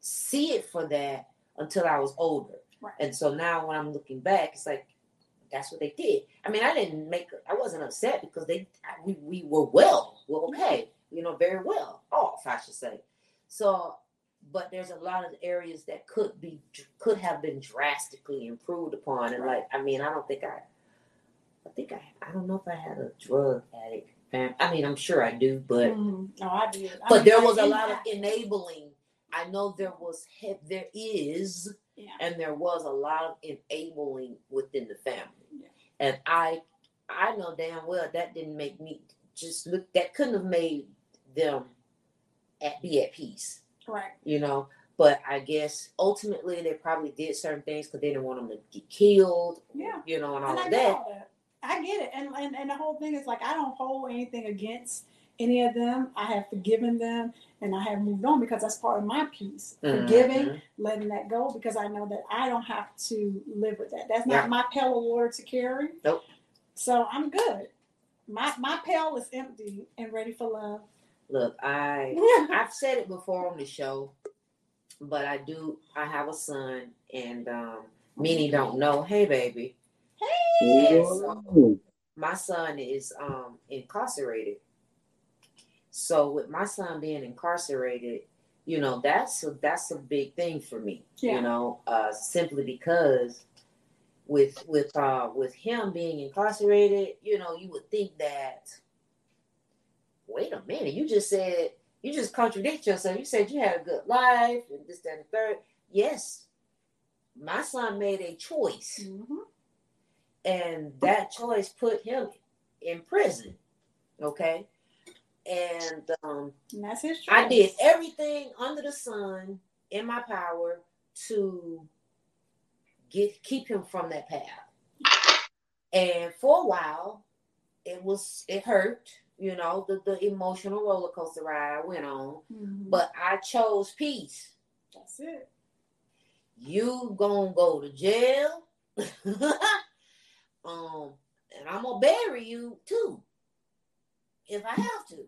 see it for that until I was older. Right. And so now when I'm looking back, it's like that's what they did. I mean, I didn't make I wasn't upset because they I- we, we were well. Well, okay, you know, very well off, I should say. So but there's a lot of areas that could be could have been drastically improved upon. And like I mean, I don't think I I think I I don't know if I had a drug addict fam I mean I'm sure I do, but Mhm. No, I did. I but mean, there was a lot of enabling. I know there was there is Yeah. and there was a lot of enabling within the family. And I I know damn well that didn't make me just look that couldn't have made them at be at peace, Right. you know. But I guess ultimately they probably did certain things because they didn't want them to get killed, Yeah. you know, and all And of that. all that. I get it. And, and and the whole thing is like I don't hold anything against any of them. I have forgiven them and I have moved on because that's part of my peace. Forgiving, Mhm. letting that go because I know that I don't have to live with that. That's not Yeah. my pail of water to carry. Nope. So I'm good. My my pail is empty and ready for love. Look, I (laughs) I've said it before on the show, but I do. I have a son, and um, many don't know. Hey, baby, Hey. my son is um, incarcerated. So with my son being incarcerated, you know that's a, that's a big thing for me. Yeah. You know, uh, simply because with with uh, with him being incarcerated, you know, you would think that. Wait a minute, you just said you just contradict yourself. You said you had a good life and this, that, and the third. Yes, my son made a choice Mhm. and that choice put him in prison. Okay, and um, And that's his choice. I did everything under the sun in my power to get keep him from that path. And for a while, it was it hurt. You know the the emotional roller coaster ride I went on, Mhm. but I chose peace. that's it. you gonna go to jail (laughs) um and i'm gonna bury you too if i have to.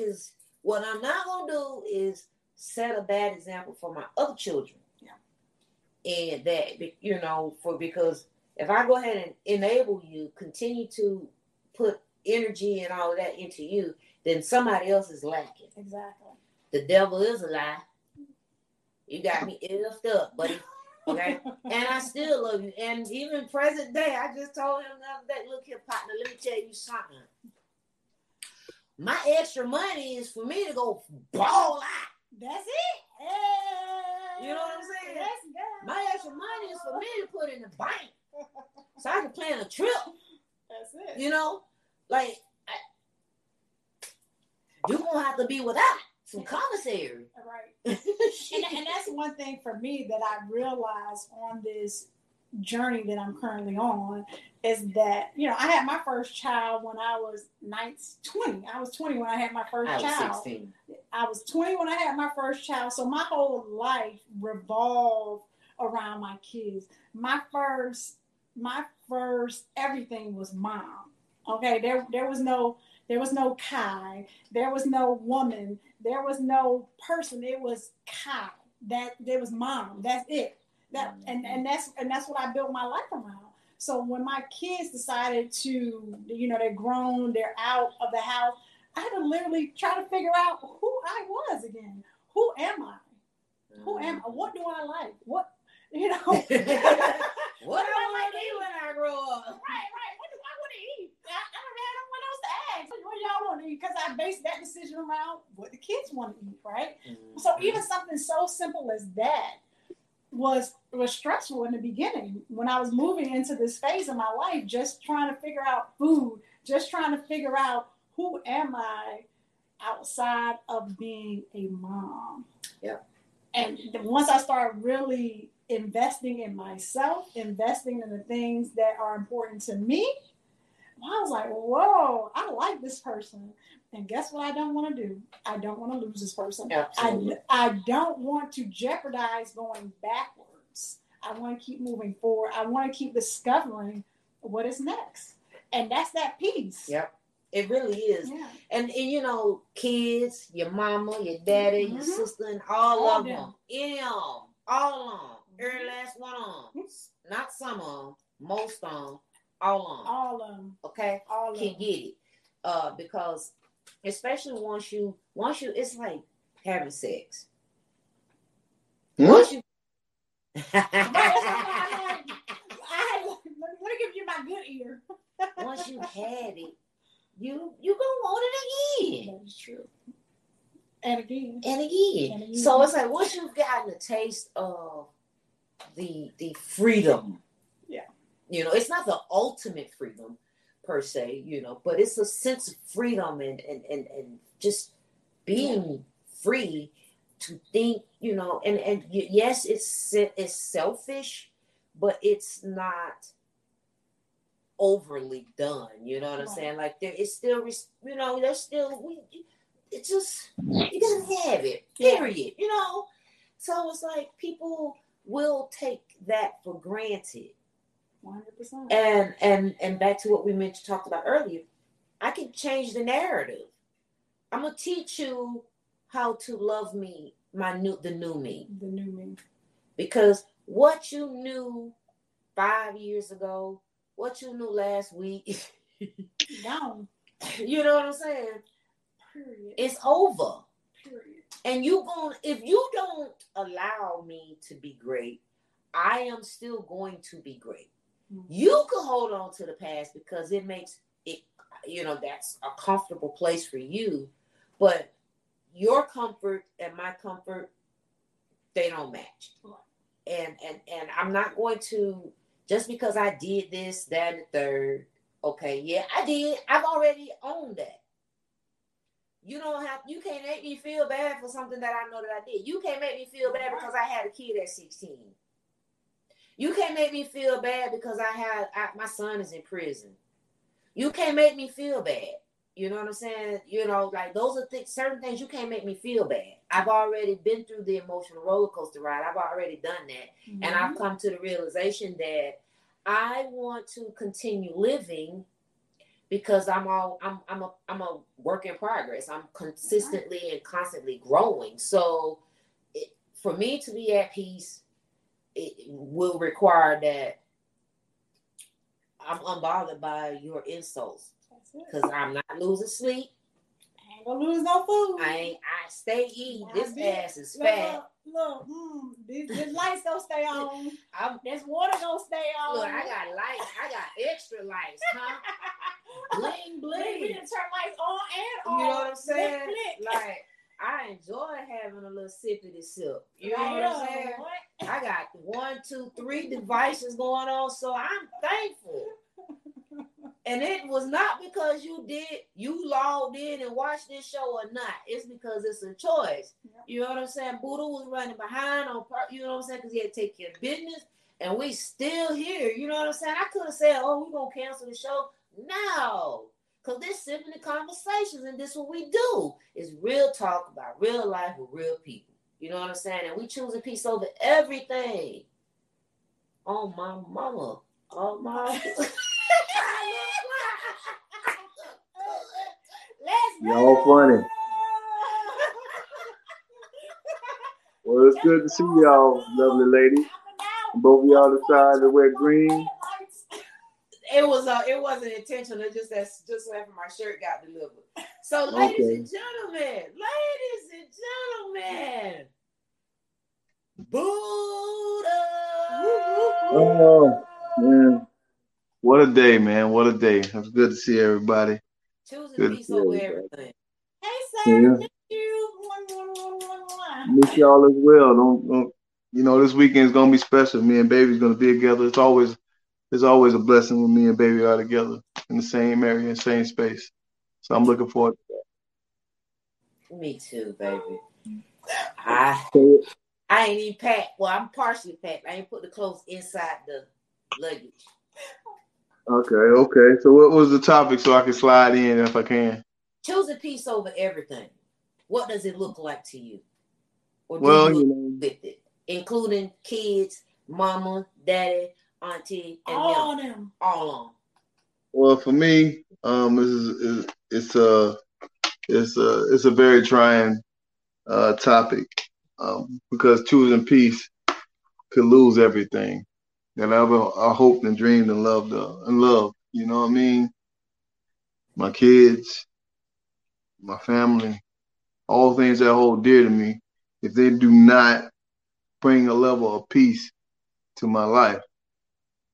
Because what i'm not gonna do is set a bad example for my other children Yeah. and that you know for because if i go ahead and enable you continue to put energy and all of that into you then somebody else is lacking Exactly. the devil is a lie you got me effed up buddy Okay. (laughs) And I still love you. And even present day, I just told him the other day, look here, partner, let me tell you something. My extra money is for me to go ball out. That's it. Hey. You know what I'm saying? That's good. My extra money is for me to put in the bank so I can plan a trip. That's it. You know, like you're gonna have to be without some commissary. Right. (laughs) And, and that's one thing for me that I realized on this journey that I'm currently on is that, you know, I had my first child when I was 19, 20. I was 20 when I had my first I was child. 16. I was 20 when I had my first child. So my whole life revolved around my kids. My first, my first everything was mom. Okay. There there was no there was no Kai. There was no woman. There was no person. It was Kai. That there was mom. That's it. That and, and that's and that's what I built my life around. So when my kids decided to, you know, they're grown, they're out of the house, I had to literally try to figure out who I was again. Who am I? Who am I? What do I like? What you know? (laughs) (laughs) what do I want to be when I grow up? right. Right. What do I want to eat? I, I don't have no one else to ask. What do y'all want to eat? Because I based that decision around what the kids want to eat, right? Mm-hmm. So even something so simple as that was was stressful in the beginning when I was moving into this phase of my life, just trying to figure out food, just trying to figure out who am I outside of being a mom. Yep. And once I started really investing in myself, investing in the things that are important to me, I was like, whoa, I like this person. And guess what I don't want to do? I don't want to lose this person. Absolutely. I, I don't want to jeopardize going backwards. I want to keep moving forward. I want to keep discovering what is next. And that's that peace. Yep. It really is. Yeah. And, and you know, kids, your mama, your daddy, your Mhm. sister, and all, All of them. them. Any of them. All of them. Every last one of them. Not some of them. Most of them. All of them. All of them. Okay? All of them. Can get it. Uh, because especially once you, once you, it's like having sex. Once you. Right, I'm like, I had, let, me, let me give you my good ear. (laughs) once you had it, you you gonna want it again That is true. And again. and again. And again. So it's like once you've gotten a taste of the the freedom. Yeah. You know, it's not the ultimate freedom per se, you know, but it's a sense of freedom and and and, and just being free to think, you know, and and yes, it's it's selfish, but it's not overly done. You know what I'm saying? Like there is still, you know, there's still we. It's just you gotta have it. Period. You know, so it's like people will take that for granted. 100%. And and and back to what we mentioned talked about earlier, I can change the narrative. I'm gonna teach you how to love me, my new the new me. the new me. Because what you knew five years ago, what you knew last week, (laughs) Gone. you know what I'm saying? Period. It's over. Period. And you going if you don't allow me to be great, I am still going to be great. You can hold on to the past because it makes it, you know, that's a comfortable place for you. But your comfort and my comfort, they don't match. And and and I'm not going to just because I did this, that, and the third. Okay, yeah, I did. I've already owned that. You don't have you can't make me feel bad for something that I know that I did. You can't make me feel bad because I had a kid at 16. You can't make me feel bad because I had I, my son is in prison. You can't make me feel bad. You know what I'm saying? You know, like those are th- certain things you can't make me feel bad. I've already been through the emotional roller coaster ride. I've already done that, mm-hmm. and I've come to the realization that I want to continue living because I'm all I'm I'm a I'm a work in progress. I'm consistently and constantly growing. So, it, for me to be at peace, it will require that I'm unbothered by your insults because I'm not losing sleep. I ain't gonna lose no food. I ain't. I stay eating. This ass is Look, fat. Look, mm, these, these lights gonna stay (laughs) on. I'm. This water gonna stay on. Look, I got lights. I got extra lights, huh? (laughs) Bling We bling. didn't turn lights on and You know what I'm saying? Like I enjoy having a little sippity sip. You know what I'm saying? I got one, two, three devices going on, so I'm thankful. And it was not because you did you logged in and watched this show or not. It's because it's a choice. Yep. You know what I'm saying? Buddha was running behind on part. You know what I'm saying? Because he had to take care of business, and we still here. You know what I'm saying? I could have said, "Oh, we're gonna cancel the show." No, because this is simply conversations, and this what we do is real talk about real life with real people. You know what I'm saying? And we choose a peace over everything. Oh my mama. Oh my. (laughs) Y'all funny. Well, it's good to see y'all, lovely ladies. Both of y'all decided to wear green. It was uh, it wasn't intentional. It just that's just after my shirt got delivered. So, ladies Okay. and gentlemen, ladies and gentlemen, Buddha. Oh, man. What a day, man. What a day. It's good to see everybody. Choosing Good to peace see over everybody. everything. Hey, Sam. Yeah. Miss you. Miss y'all as well. Don't, don't you know this weekend's gonna be special. Me and baby's gonna be together. It's always it's always a blessing when me and baby are together in the same area, same space. So I'm looking forward to Me too, baby. I that. I ain't even packed. Well, I'm partially packed. I ain't put the clothes inside the luggage. Okay, okay. So what was the topic so I can slide in if I can? Choose a peace over everything. What does it look like to you? Or do Well, you you know, with it, including kids, mama, daddy, auntie, and All them, of them. all on. well for me, um, this is, is it's a it's a it's a very trying uh topic, um, because choosing peace could lose everything that I ever I hoped and dreamed and loved uh, and loved. You know what I mean? My kids, my family, all things that hold dear to me. If they do not bring a level of peace to my life,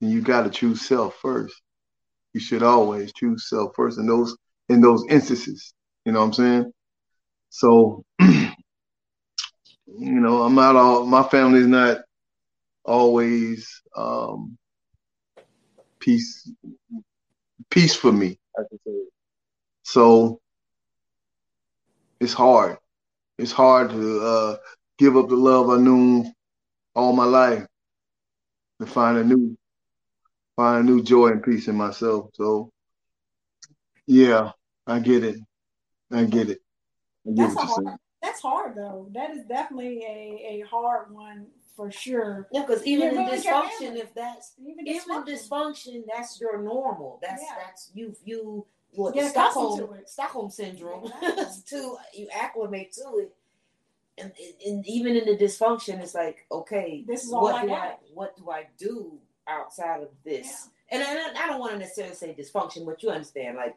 then you got to choose self first. You should always choose self first in those in those instances. You know what I'm saying? So, (clears throat) you know, I'm not all my family's not always um peace peace for me, I can say. So it's hard. It's hard to uh give up the love I knew all my life to find a new find a new joy and peace in myself. So yeah, I get it. I get it. I get That's a what you're hard. That's hard though. That is definitely a, a hard one for sure. Yeah, because even You're in ruining dysfunction, if that's Even even dysfunction. dysfunction, that's your normal. That's Yeah. that's you you what Get accustomed Stockholm to it. Stockholm syndrome Exactly. (laughs) to you acclimate to it. And, and even in the dysfunction, it's like, okay, This is all what I do got. I what do I do outside of this? And I, I don't want to necessarily say dysfunction, but you understand, like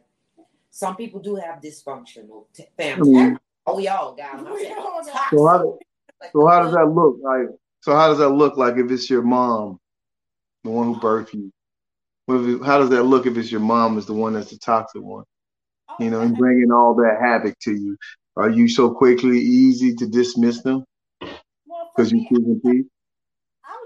some people do have dysfunctional t- families. Mhm. Oh, we all got them. I'm We saying all got toxic. So how, Like, so how does that look like? So how does that look like if it's your mom, the one who birthed you? What if it- how does that look if it's your mom is the one that's the toxic one? Oh, You know, and bringing all that havoc to you. Are you so quickly easy to dismiss them well, because you me, choosing peace?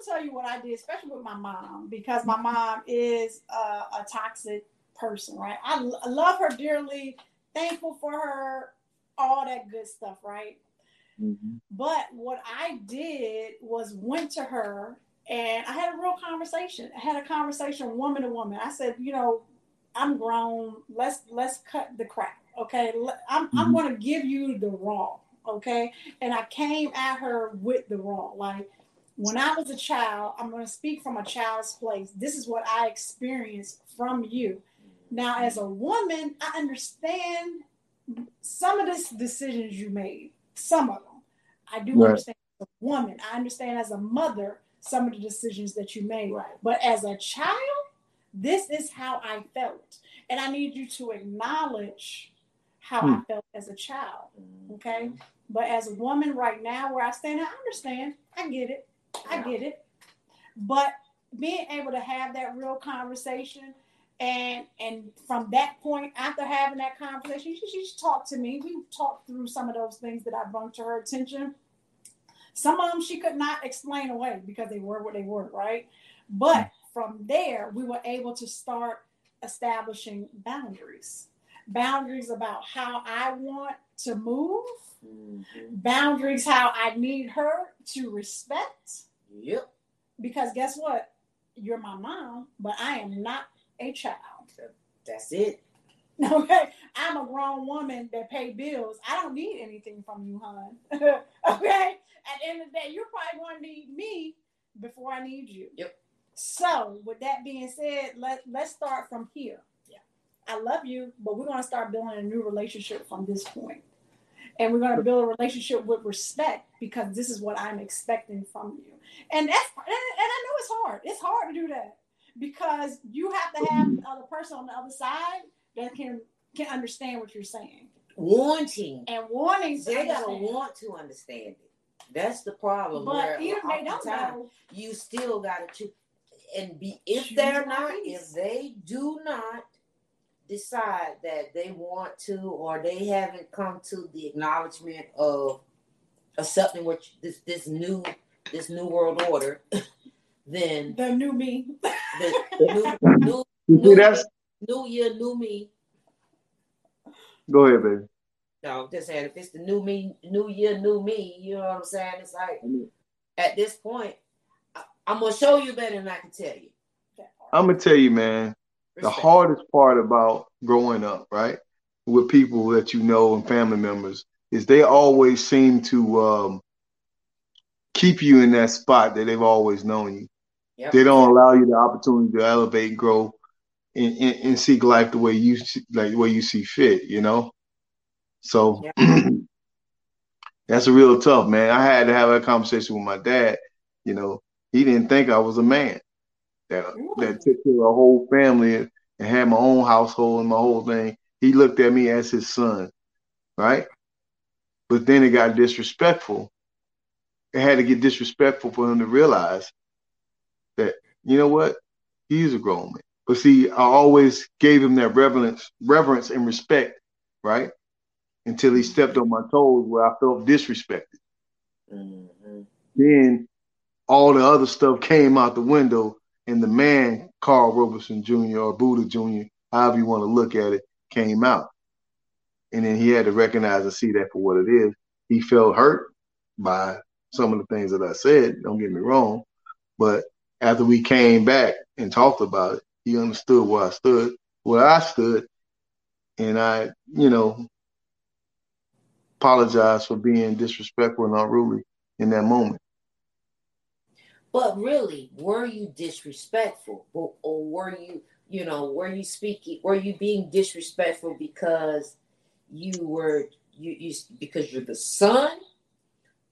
Tell you what I did, especially with my mom, because my mom is a, a toxic person, right? I, l- I love her dearly, thankful for her, all that good stuff, right? But what I did was went to her and I had a real conversation. I had a conversation woman to woman. I said, you know, I'm grown. Let's let's cut the crap. Okay. I'm I'm Mhm. gonna give you the raw. Okay. And I came at her with the raw. Like when I was a child, I'm gonna speak from a child's place. This is what I experienced from you. Now, as a woman, I understand some of the decisions you made. Some of them. I do Right. understand as a woman. I understand as a mother some of the decisions that you made. Right. But as a child, this is how I felt. And I need you to acknowledge how I Hmm. felt as a child. Okay. But as a woman right now, where I stand, I understand. I get it. I get it. But being able to have that real conversation and and from that point after having that conversation she, she talked to me. We talked through some of those things that i brought to her attention. Some of them she could not explain away because they were what they were right? But from there we were able to start establishing boundaries. Boundaries about how i want to move Mhm. boundaries how i need her to respect Yep. because guess what you're my mom but i am not a child That's it. (laughs) Okay, I'm a grown woman that pay bills. I don't need anything from you, hon. (laughs) okay, at the end of the day, you're probably going to need me before I need you. Yep. So, with that being said, let let's start from here. Yeah. I love you, but we're going to start building a new relationship from this point, and we're going to build a relationship with respect because this is what I'm expecting from you. And that's and, I know it's hard. It's hard to do that because you have to have the other person on the other side that can can understand what you're saying Wanting. and wanting to They gotta understand. want to understand it. That's the problem. But even they don't oftentimes know, you still gotta choose and be if Choose they're not if they do not decide that they want to or they haven't come to the acknowledgement of accepting what you- this this new this new world order (laughs) then the new me. the (laughs) new new You see, new, that's new year new me go ahead, baby. no I'm just saying if it's the new me new year new me you know what i'm saying it's like at this point I, i'm gonna show you better than i can tell you I'm gonna tell you, man. The hardest part about growing up, right, with people that you know and family members is they always seem to um, keep you in that spot that they've always known you. Yep. They don't allow you the opportunity to elevate and grow and, and, and seek life the way you see, like the way you see fit, you know. So (clears throat) that's a real tough, man. I had to have that conversation with my dad. You know, he didn't think I was a man that that took care of a whole family and, had my own household and my whole thing. He looked at me as his son, right? But then it got disrespectful. It had to get disrespectful for him to realize that you know what, he's a grown man. But see, I always gave him that reverence, reverence and respect, right? Until he stepped on my toes where I felt disrespected. Mhm. Then all the other stuff came out the window, and the man, Carl Roberson Jr. or Buddha Jr., however you want to look at it, came out. And then he had to recognize and see that for what it is. He felt hurt by some of the things that I said, don't get me wrong. But after we came back and talked about it, he understood where I stood, where I stood, and I, you know, apologized for being disrespectful and unruly in that moment. But really, were you disrespectful, or, or were you, you know, were you speaking, were you being disrespectful because you were you you because you're the son,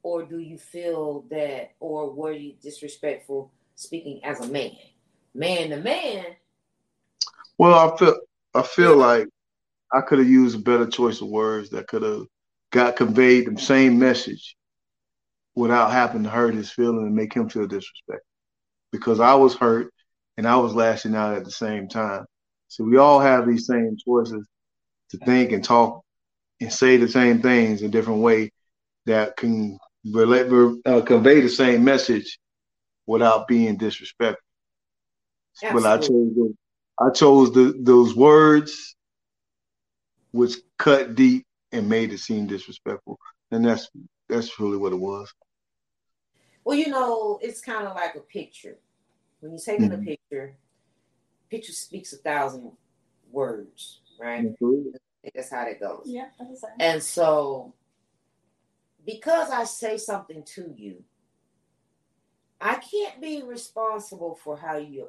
or do you feel that, or were you disrespectful speaking as a man, man to man? Well, I feel I feel like I could have used a better choice of words that could have got conveyed the same message without having to hurt his feeling and make him feel disrespected. Because I was hurt and I was lashing out at the same time. So we all have these same choices to think and talk and say the same things in different way that can relate, uh, convey the same message without being disrespectful. But I chose the, I chose the, those words which cut deep and made it seem disrespectful, and that's that's really what it was. Well, you know, it's kind of like a picture. When you're taking Mhm. a picture, picture speaks a thousand words, right? Absolutely. That's how that goes. Yeah, that's the same. And so, because I say something to you, I can't be responsible for how you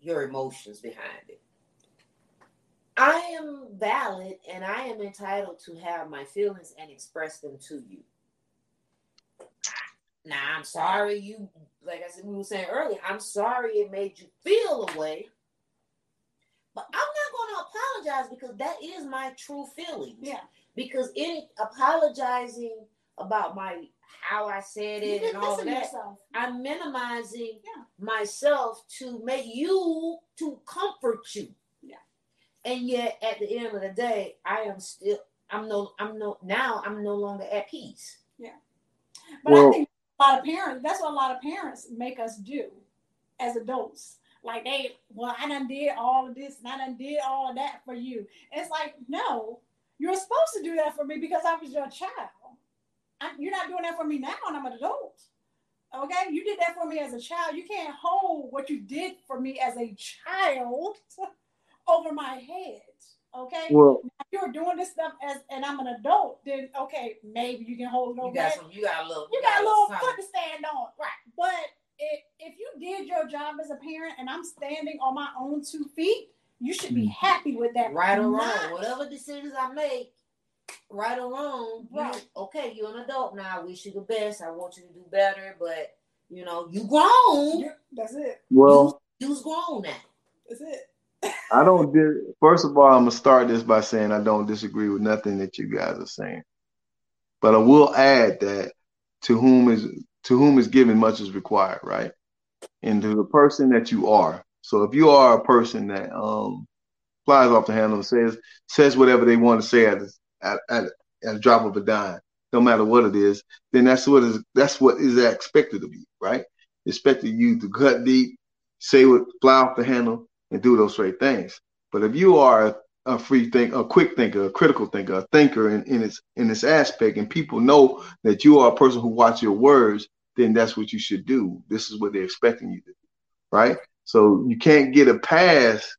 your emotions behind it. I am valid and I am entitled to have my feelings and express them to you. Now, I'm sorry you, like I said, we were saying earlier, I'm sorry it made you feel a way. But I'm not going to apologize because that is my true feelings Yeah. because any apologizing about my how I said it and all of that, yourself. I'm minimizing Yeah. myself to make you to comfort you. Yeah. And yet at the end of the day, I am still I'm no I'm no now I'm no longer at peace. Yeah. But Well- I think a lot of parents, that's what a lot of parents make us do as adults. Like they, well, I done did all of this and I done did all of that for you. It's like, no, you're supposed to do that for me because I was your child. I, you're not doing that for me now and I'm an adult. Okay? You did that for me as a child. You can't hold what you did for me as a child (laughs) over my head. Okay? Well, if you're doing this stuff as and I'm an adult, then okay, maybe you can hold it You got some you got a little You got a little something. foot to stand on, right? But if if you did your job as a parent and I'm standing on my own two feet, you should be Mm. happy with that. right or wrong, Not- whatever decisions I make, right or wrong, you, Right. okay, you're an adult now. I wish you the best. I want you to do better, but you know, you grown. you- That's it. well, You's grown now. That's it. I don't. Di- First of all, I'm gonna start this by saying I don't disagree with nothing that you guys are saying, but I will add that to whom is to whom is given, much is required, right? And to the person that you are. So if you are a person that um flies off the handle and says says whatever they want to say at at, at, at a drop of a dime, no matter what it is, then that's what is that's what is expected of you, right? Expected you to cut deep, say what fly off the handle, and do those great things. But if you are a, a free think, a quick thinker, a critical thinker, a thinker in, in its in this aspect, and people know that you are a person who watch your words, then that's what you should do. This is what they're expecting you to do, right? So you can't get a pass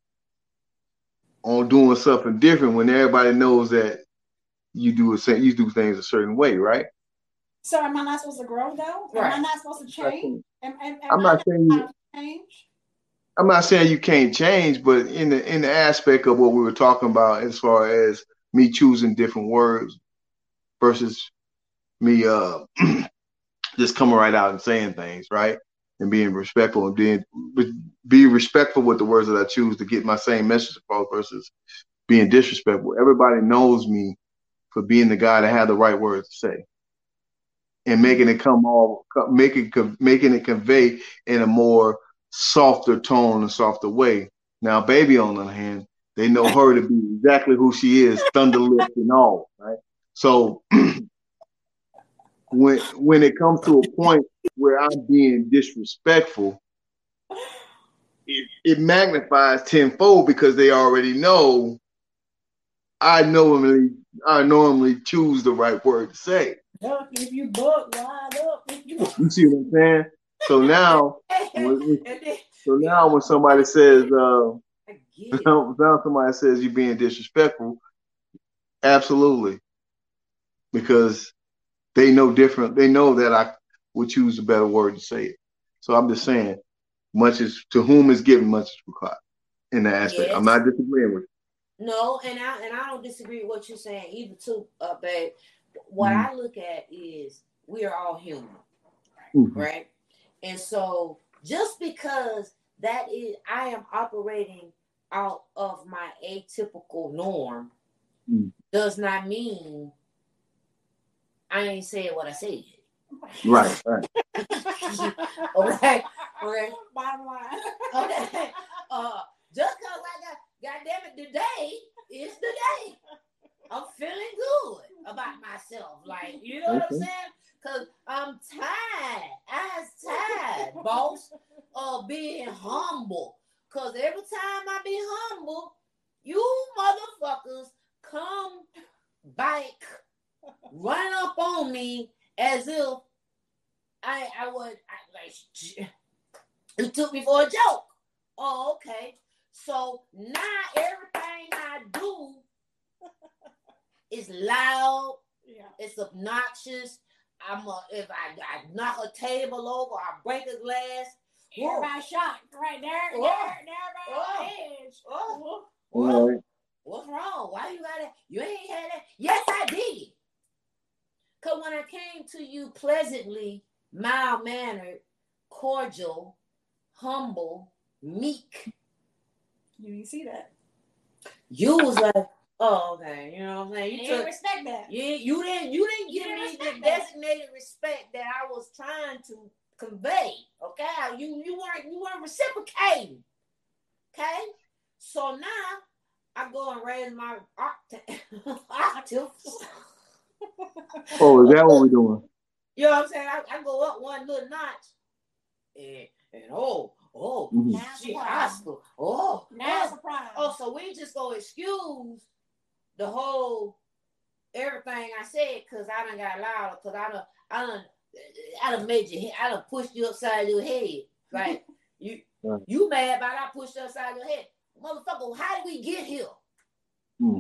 on doing something different when everybody knows that you do a cer- you do things a certain way, right? So am I not supposed to grow though? Am I Right. not supposed to change? Am, am, am I'm I not saying you, change? I'm not saying you can't change, but in the in the aspect of what we were talking about as far as me choosing different words versus me uh (clears throat) just coming right out and saying things, right? And being respectful and being be respectful with the words that I choose to get my same message across versus being disrespectful. Everybody knows me for being the guy that had the right words to say and making it come all making making it convey in a more softer tone and softer way. Now, baby, on the other hand, they know her to be exactly who she is, thunder lips and all, right? So (clears throat) when when it comes to a point where I'm being disrespectful, it, it magnifies tenfold because they already know I normally I normally choose the right word to say. If you buck, wide up if you You see what I'm saying? So now, when- so now when somebody says, uh, I get it. now somebody says you're being disrespectful, absolutely, because they know different. They know that I would choose a better word to say it. So I'm just saying, much is to whom is given, much is required. In that aspect, I'm not disagreeing with. You. No, and I and I don't disagree with what you're saying either, too, uh, babe. What Mhm. I look at is we are all human. Mhm. right? And so just because that is, I am operating out of my atypical norm, Mm. does not mean I ain't saying what I said. Right, right. (laughs) Okay, okay. Bottom line. (laughs) Okay. Uh, just cause I got, goddamn it, today is the day. I'm feeling good about myself. Like, you know what I'm saying? Cause I'm tired. I was tired, boss, of being humble. Cause every time I be humble, you motherfuckers come back, run up on me as if I I would I, like you took me for a joke. Oh, okay. So now everything I do is loud. Yeah. It's obnoxious. I'm a, if I, I knock a table over, I break a glass. Whoa. Everybody shocked right there. Oh. There, there, Oh. by the edge. Oh, All right. what's wrong? Why you got it? You ain't had it. Yes, I did. Cause when I came to you pleasantly, mild mannered, cordial, humble, meek, You didn't see that. you was like, oh, okay, you know what I'm saying? You You didn't took respect that. you, you didn't you didn't You give didn't me the respect that. designated respect that I was trying to convey. Okay, you you weren't you weren't reciprocating. Okay, so now I go and raise my octave. (laughs) octave. Oh, is that what we're doing? (laughs) You know what I'm saying? I, I go up one little notch, and and oh oh Mhm. Now she surprise. Oscar. Oh Now oh, surprise. oh, so we just go excuse the whole everything I said because I done got louder because I done I done I done made you I done pushed you upside your head. Right? (laughs) you Right. you mad about I pushed you upside your head. Motherfucker, how did we get here? Hmm.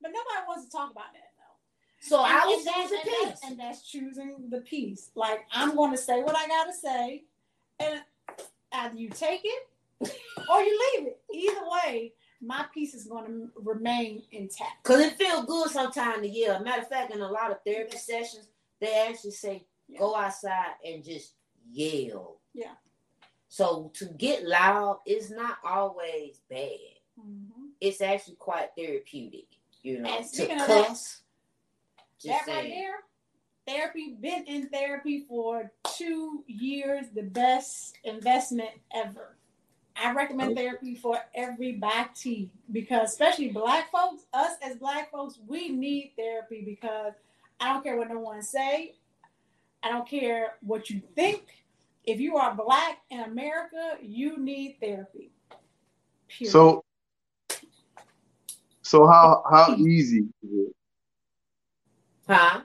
But nobody wants to talk about that though. So I was and that's- choosing and that's- peace. And that's choosing the peace. Like I'm going to say what I got to say, and either you take it (laughs) or you leave it. Either way, my peace is going to remain intact. Cause it feel good sometime to yell. Matter of fact, in a lot of therapy sessions, they actually say Yeah. go outside and just yell. Yeah. So to get loud is not always bad. Mhm. It's actually quite therapeutic. You know, And to speaking of that. Just that right there, therapy. Been in therapy for two years. The best investment ever. I recommend therapy for everybody because, especially Black folks, us as Black folks, we need therapy because I don't care what no one say. I don't care what you think. If you are Black in America, you need therapy. Period. So, so how how easy is it? Huh?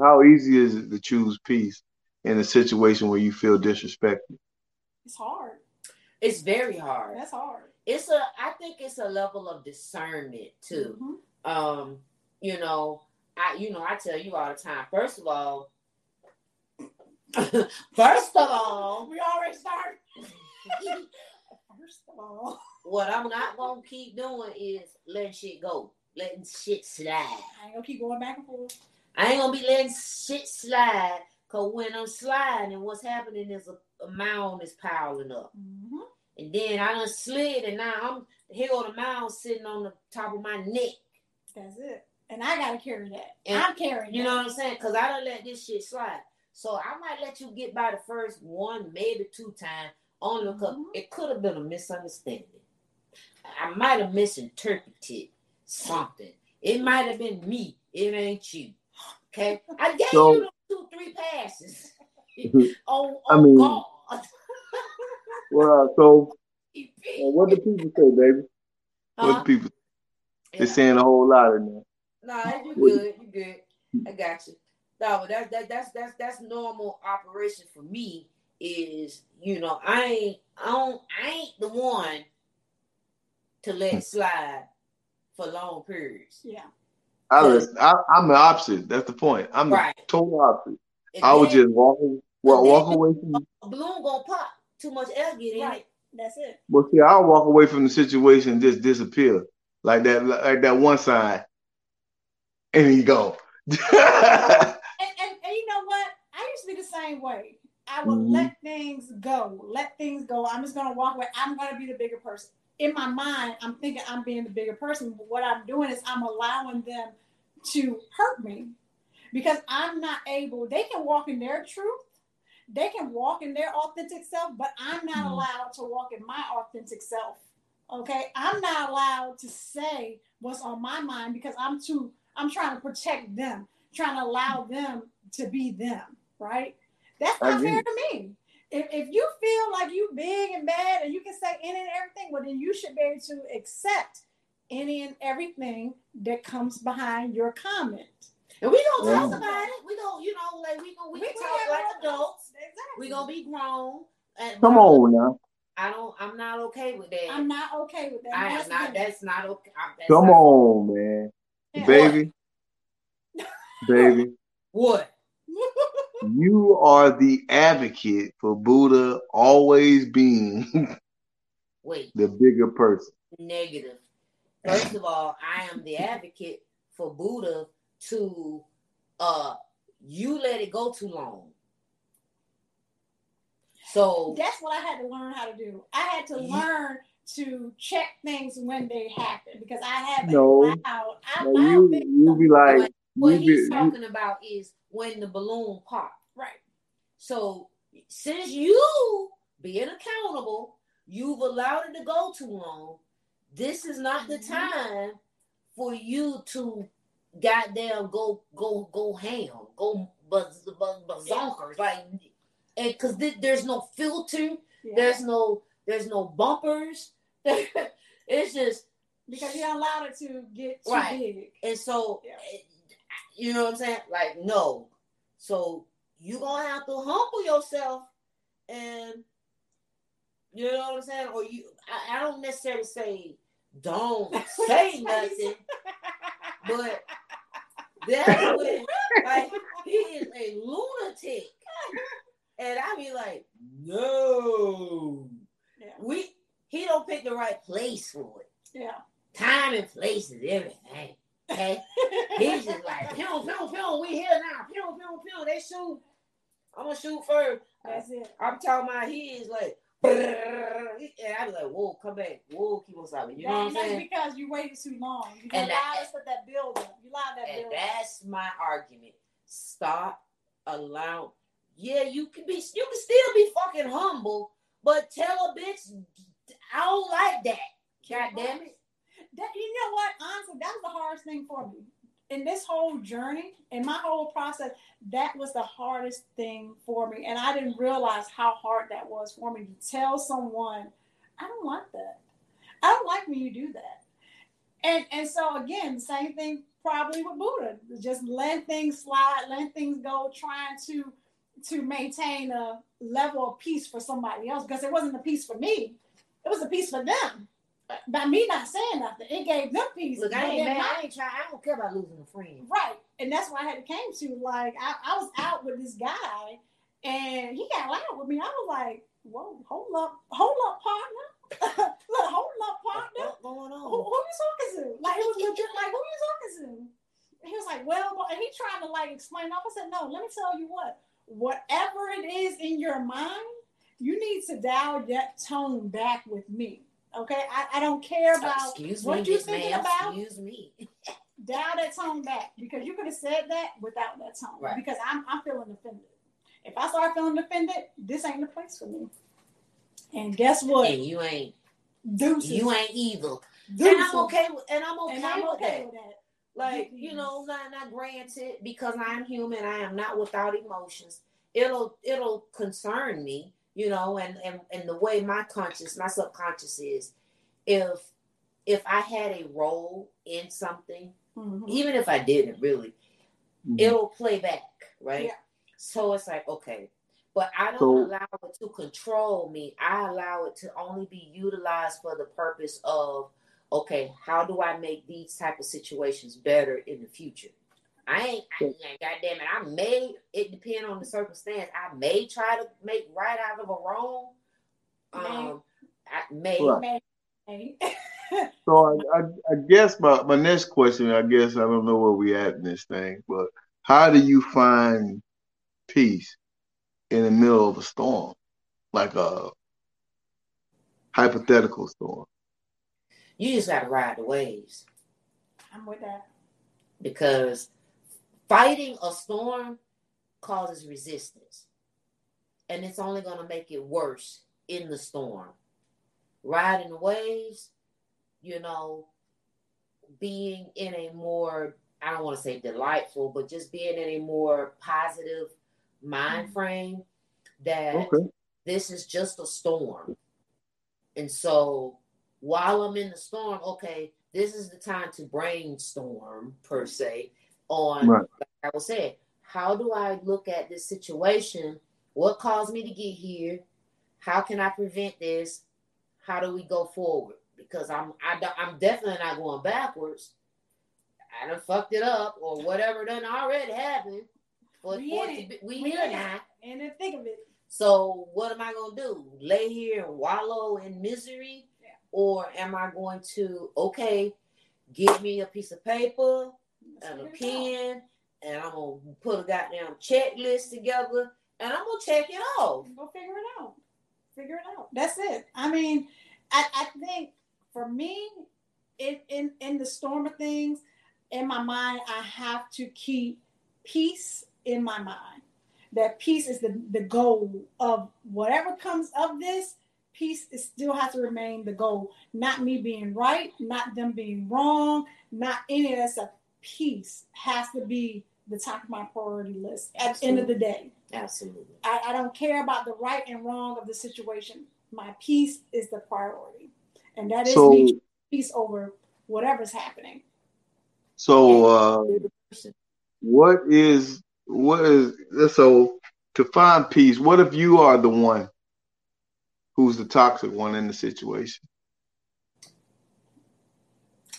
How easy is it to choose peace in a situation where you feel disrespected? it's hard. It's very hard. That's hard. it's a I think it's a level of discernment too. Mhm. Um, you know, I you know, I tell you all the time, first of all, (laughs) first of all, We already started. (laughs) First of all, what I'm not gonna keep doing is letting shit go, letting shit slide. I ain't gonna keep going back and forth. I ain't gonna be letting shit slide. Cause when I'm sliding, what's happening is a, a mound is piling up. Mhm. And then I done slid and now I'm here go the mound sitting on the top of my neck. That's it. And I gotta carry that. And- I'm carrying You that. know what I'm saying? Cause I don't let this shit slide. So I might let you get by the first one, maybe two times, only because Mhm. it could have been a misunderstanding. I might have misinterpreted something. It might have been me. It ain't you. Okay? I gave So- you two, three passes. on, (laughs) (laughs) I mean- God. (laughs) Well, so You uh, what do people say, baby? What Huh? do people? They're Yeah. saying a whole lot in there. Nah, you good. You good. I got you. No, but that's that, that's that's that's normal operation for me. Is you know I ain't I don't I ain't the one to let slide for long periods. Yeah. I listen. I, I'm the opposite. That's the point. I'm the Right. total opposite. And I would then just walk walk, walk away from. a balloon gonna pop. Too much air get in Right. it. That's it. Well, see, I'll walk away from the situation and just disappear like that, like that one side, and he go. (laughs) And, and, and you know what? I used to be the same way. I would Mhm. let things go. Let things go. I'm just gonna walk away. I'm gonna be the bigger person. In my mind, I'm thinking I'm being the bigger person. But what I'm doing is I'm allowing them to hurt me because I'm not able. They can walk in their truth. They can walk in their authentic self, but I'm not Mhm. allowed to walk in my authentic self. Okay, I'm not allowed to say what's on my mind because I'm too. I'm trying to protect them, trying to allow them to be them. Right? That's not fair to me. If, if you feel like you big and bad and you can say any and everything, well then you should be able to accept any and everything that comes behind your comment. And we gonna Yeah. talk about it. We gonna, you know, like we gonna we, can can talk like our- adults. Exactly. We gonna be grown. And Come on now, I don't. I'm not okay with that. I'm not okay with that. I am not. again, That's not okay. I'm- That's come not- on, man, Yeah. baby, (laughs) baby. What? You are the advocate for Buddha always being (laughs) Wait. the bigger person. Negative. First of all, I am the advocate for Buddha to uh you let it go too long. So That's what I had to learn how to do. I had to You- learn to check things when they happen because I have No. allowed. I Now allowed you you be like what you he's be you, talking about is when the balloon popped. right. So since you being accountable, you've allowed it to go too long. This is not the Mhm. time for you to goddamn go go go ham, go buzz buzz bazonkers, like, and because there's no filter, Yeah. there's no there's no bumpers. (laughs) it's just because you allowed it to get too Right. big. and so Yeah. it- you know what I'm saying? Like no, so you gonna have to humble yourself and you know what I'm saying? Or you, I, I don't necessarily say don't (laughs) say nothing, but that's when like he is a lunatic, and I be like, no, Yeah. we he don't pick the right place for it. Yeah. Time and place is everything. Okay, he's just like, pew pew pew, we here now, pew pew pew. They shoot. I'm gonna shoot first. That's it. I'm talking about he is like, and I be like, whoa, come back, whoa, keep on stopping. You know what I'm saying? because you waited too long. You allowed that- us with that build up. You allowed that building. And build up. that's my argument. Stop allow. Yeah, you can be. You can still be fucking humble, but tell a bitch, I don't like that. God damn it. That, you know what? Honestly, that was the hardest thing for me. In this whole journey, in my whole process, that was the hardest thing for me. And I didn't realize how hard that was for me to tell someone, I don't like that. I don't like when you do that. And and so again, same thing probably with Buddha. Just let things slide, let things go, trying to to maintain a level of peace for somebody else because it wasn't a peace for me. It was a peace for them. By me not saying nothing, it gave them peace. Look, I ain't then mad. my- I ain't trying. I don't care about losing a friend. Right. And that's why I had to came to like I, I was out with this guy and he got loud with me. I was like, whoa, hold up, hold up, partner. (laughs) Look, hold up, partner. What's going Who, on? who you talking to? Like it was legit like who you talking to? He was like, well, well," and he trying to like explain off. I said, no, let me tell you what, whatever it is in your mind, you need to dial that tone back with me. Okay, I, I don't care about Excuse what me, you Miss thinking about Excuse me. (laughs) dial that tone back because you could have said that without that tone. Right. Because I'm I'm feeling offended. If I start feeling offended, this ain't the place for me. And guess what? And you ain't. Deuces. You ain't evil. Deuces. And I'm okay with. And I'm okay And I'm with okay that. with that. Like Mhm. you know, not not granted because I'm human. I am not without emotions. It'll it'll concern me, you know, and and and the way my conscious, my subconscious is, if if I had a role in something, Mhm. even if I didn't really, Mhm. it'll play back, right? Yeah. So it's like, okay. But I don't So- allow it to control me. I allow it to only be utilized for the purpose of, okay, how do I make these type of situations better in the future? I ain't, I ain't goddamn it. I may, it depend on the circumstance. I may try to make right out of a wrong. Um, I may. Right. May- (laughs) So I, I, I guess my, my next question, I guess I don't know where we at in this thing, but how do you find peace in the middle of a storm, like a hypothetical storm? You just gotta ride the waves. I'm with that. because fighting a storm causes resistance and it's only going to make it worse in the storm riding the waves you know being in a more i don't want to say delightful but just being in a more positive mind mm-hmm. frame that Okay. this is just a storm. And so while I'm in the storm, okay, this is the time to brainstorm per se on Right. like I was saying, how do I look at this situation? What caused me to get here? How can I prevent this? How do we go forward? Because I'm I don't, I'm definitely not going backwards. I done fucked it up or whatever done already happened. For, We for it to it. be, we, We here in now. And then think of it. So what am I gonna do? Lay here and wallow in misery, Yeah. or am I going to okay, give me a piece of paper Let's and a figure pen, and I'm gonna put a goddamn checklist together, and I'm gonna check it off. Go figure it out. Figure it out. That's it. I mean, I, I think for me, in, in in the storm of things, in my mind, I have to keep peace in my mind. That peace is the, the goal of whatever comes of this, peace is still has to remain the goal. Not me being right, not them being wrong, not any of that stuff. Peace has to be the top of my priority list at the end of the day. Absolutely. I, I don't care about the right and wrong of the situation. My peace is the priority. And that is So, me peace over whatever's happening. so uh, You're the person. what is what is so to find peace? What if you are the one who's the toxic one in the situation?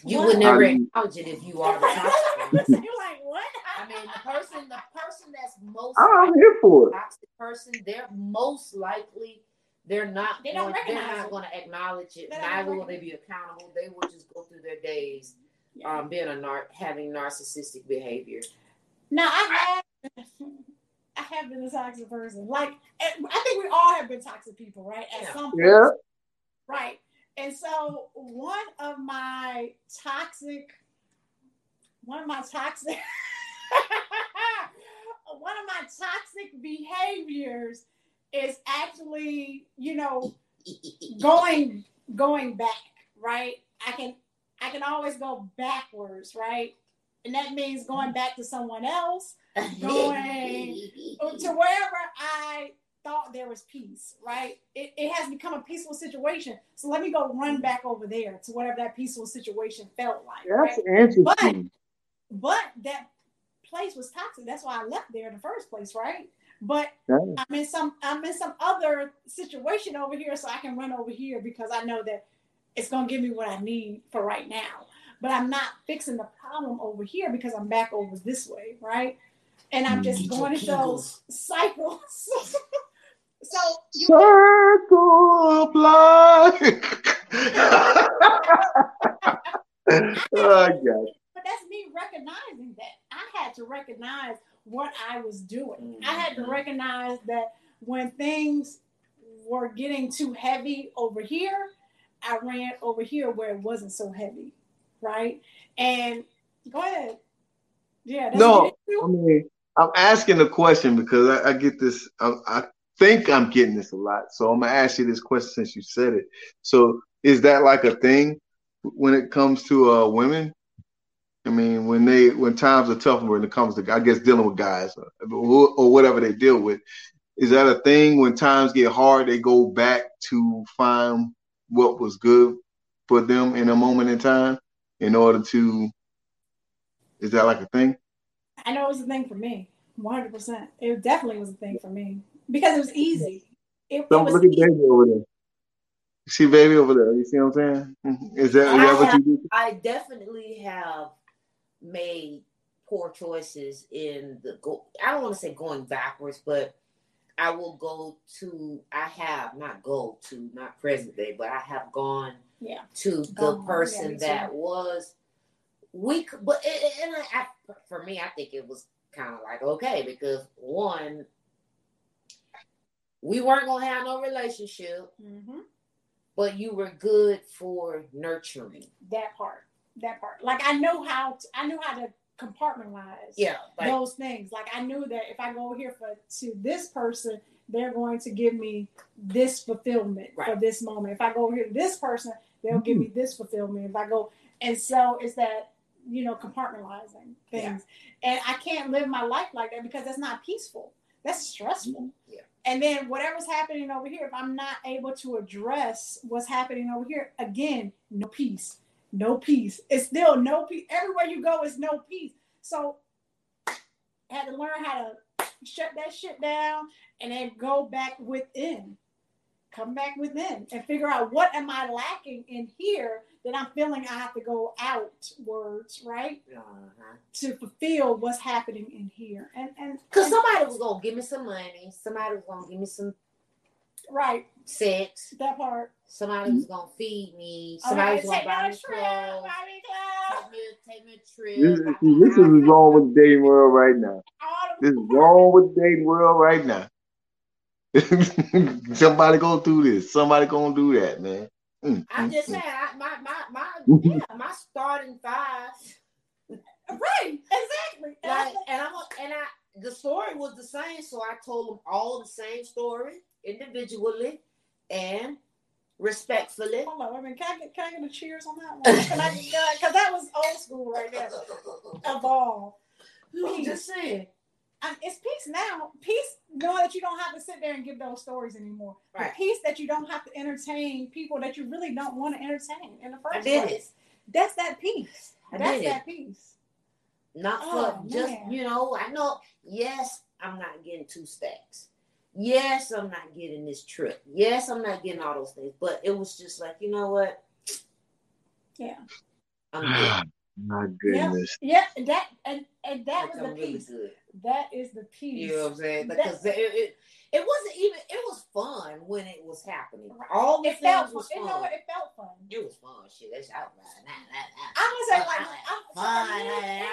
You What? would never do you- acknowledge it if you are the (laughs) toxic. You're like, what? I mean, the person, the person that's most I'm here for it. toxic person, they're most likely they're not They don't going, they're not going to acknowledge it. They Neither will they be accountable. They will just go through their days Yeah. um, being a nar- having narcissistic behavior. Now I have I have been a toxic person. Like I think we all have been toxic people, right? At Yeah. some point. Yeah. Right. And so one of my toxic, one of my toxic, (laughs) one of my toxic behaviors is actually, you know, going going back, right? I can I can always go backwards, right? And that means going back to someone else (laughs) Going. to wherever I thought there was peace, right? It, it has become a peaceful situation. So let me go run back over there to whatever that peaceful situation felt like. That's right? interesting. But that place was toxic. That's why I left there in the first place, right? But Yeah. I'm in some I'm in some other situation over here, so I can run over here because I know that it's gonna give me what I need for right now. But I'm not fixing the problem over here because I'm back over this way, right? And I'm just Mm. going into those cycles. (laughs) so you Circle of life. oh, God. but that's me recognizing that I had to recognize what I was doing. I had to Mhm. recognize that when things were getting too heavy over here, I ran over here where it wasn't so heavy, right? And go ahead. Yeah. No, I mean, I'm asking the question because I, I get this. I, I think I'm getting this a lot, so I'm gonna ask you this question since you said it. So, is that like a thing when it comes to uh, women? I mean, when they when times are tough, when it comes to I guess dealing with guys or, or whatever they deal with, is that a thing? When times get hard, they go back to find what was good for them in a moment in time in order to. Is that like a thing? I know it was a thing for me. 100%. It definitely was a thing for me because it was easy. It, it Don't was look at baby over there. You see baby over there. You see what I'm saying? Mhm. Is that is that what you do? I definitely have made poor choices in the go. I don't want to say going backwards, but I will go to. I have not go to not present day, but I have gone Yeah. to the Gone, yeah, person too. that was weak. But it, it- and I, I, for me, I think it was kind of like okay because one, we weren't gonna have no relationship, hmm but you were good for nurturing. That part. That part. Like I know how to, I knew how to compartmentalize Yeah, like those things. Like I knew that if I go here for to this person, they're going to give me this fulfillment for this moment. If I go over here to this person, they'll give me this fulfillment. If I go and so it's that you know compartmentalizing things, and I can't live my life like that because that's not peaceful. That's stressful. Yeah. And then whatever's happening over here, if I'm not able to address what's happening over here, again, no peace, no peace. It's still no peace. Everywhere you go is no peace. So I had to learn how to shut that shit down and then go back within. Come back within and figure out what am I lacking in here that I'm feeling I have to go outwards, right? uh-huh. To fulfill what's happening in here. And and Cause somebody was gonna give me some money. Somebody was gonna give me some right, sex. that part. Somebody was gonna feed me. Somebody was gonna me buy me a trip, clothes. buy me clothes. Take me, take me a This, trip. is- buy this is wrong with the dating world right now. This is wrong with the dating world right now. (laughs) Somebody gonna do this. Somebody gonna do that, man. Mm, I'm mm, just mm. saying, I, my my my (laughs) yeah, my starting five. Right, exactly. And I Like, and I'm and I the story was the same, so I told them all the same story individually and respectfully. Hold on, wait a minute. Can I get, can I get a cheers on that one? Can I Because (laughs) that was old school right there. Evolve. I'm just saying. Um, it's peace now. Peace, knowing that you don't have to sit there and give those stories anymore. The Right. peace that you don't have to entertain people that you really don't want to entertain in the first I did place. it. That's that peace. I That's did it. that peace. Not Oh, for just man. you know. I know. Yes, I'm not getting two stacks. Yes, I'm not getting this trip. Yes, I'm not getting all those things. But it was just like you know what? Yeah. I'm good. (sighs) My goodness. Yeah, and that and, and that Like, was the I'm really. That is the peace. You know what I'm saying? That- Because it, it, it wasn't even. It was fun when it was happening. All the it felt things fun. was You fun. know what? It felt fun. It was fun. Shit, that's out. Nah, nah, nah. I'm gonna say like Fun. Uh-uh. I'm, Fun.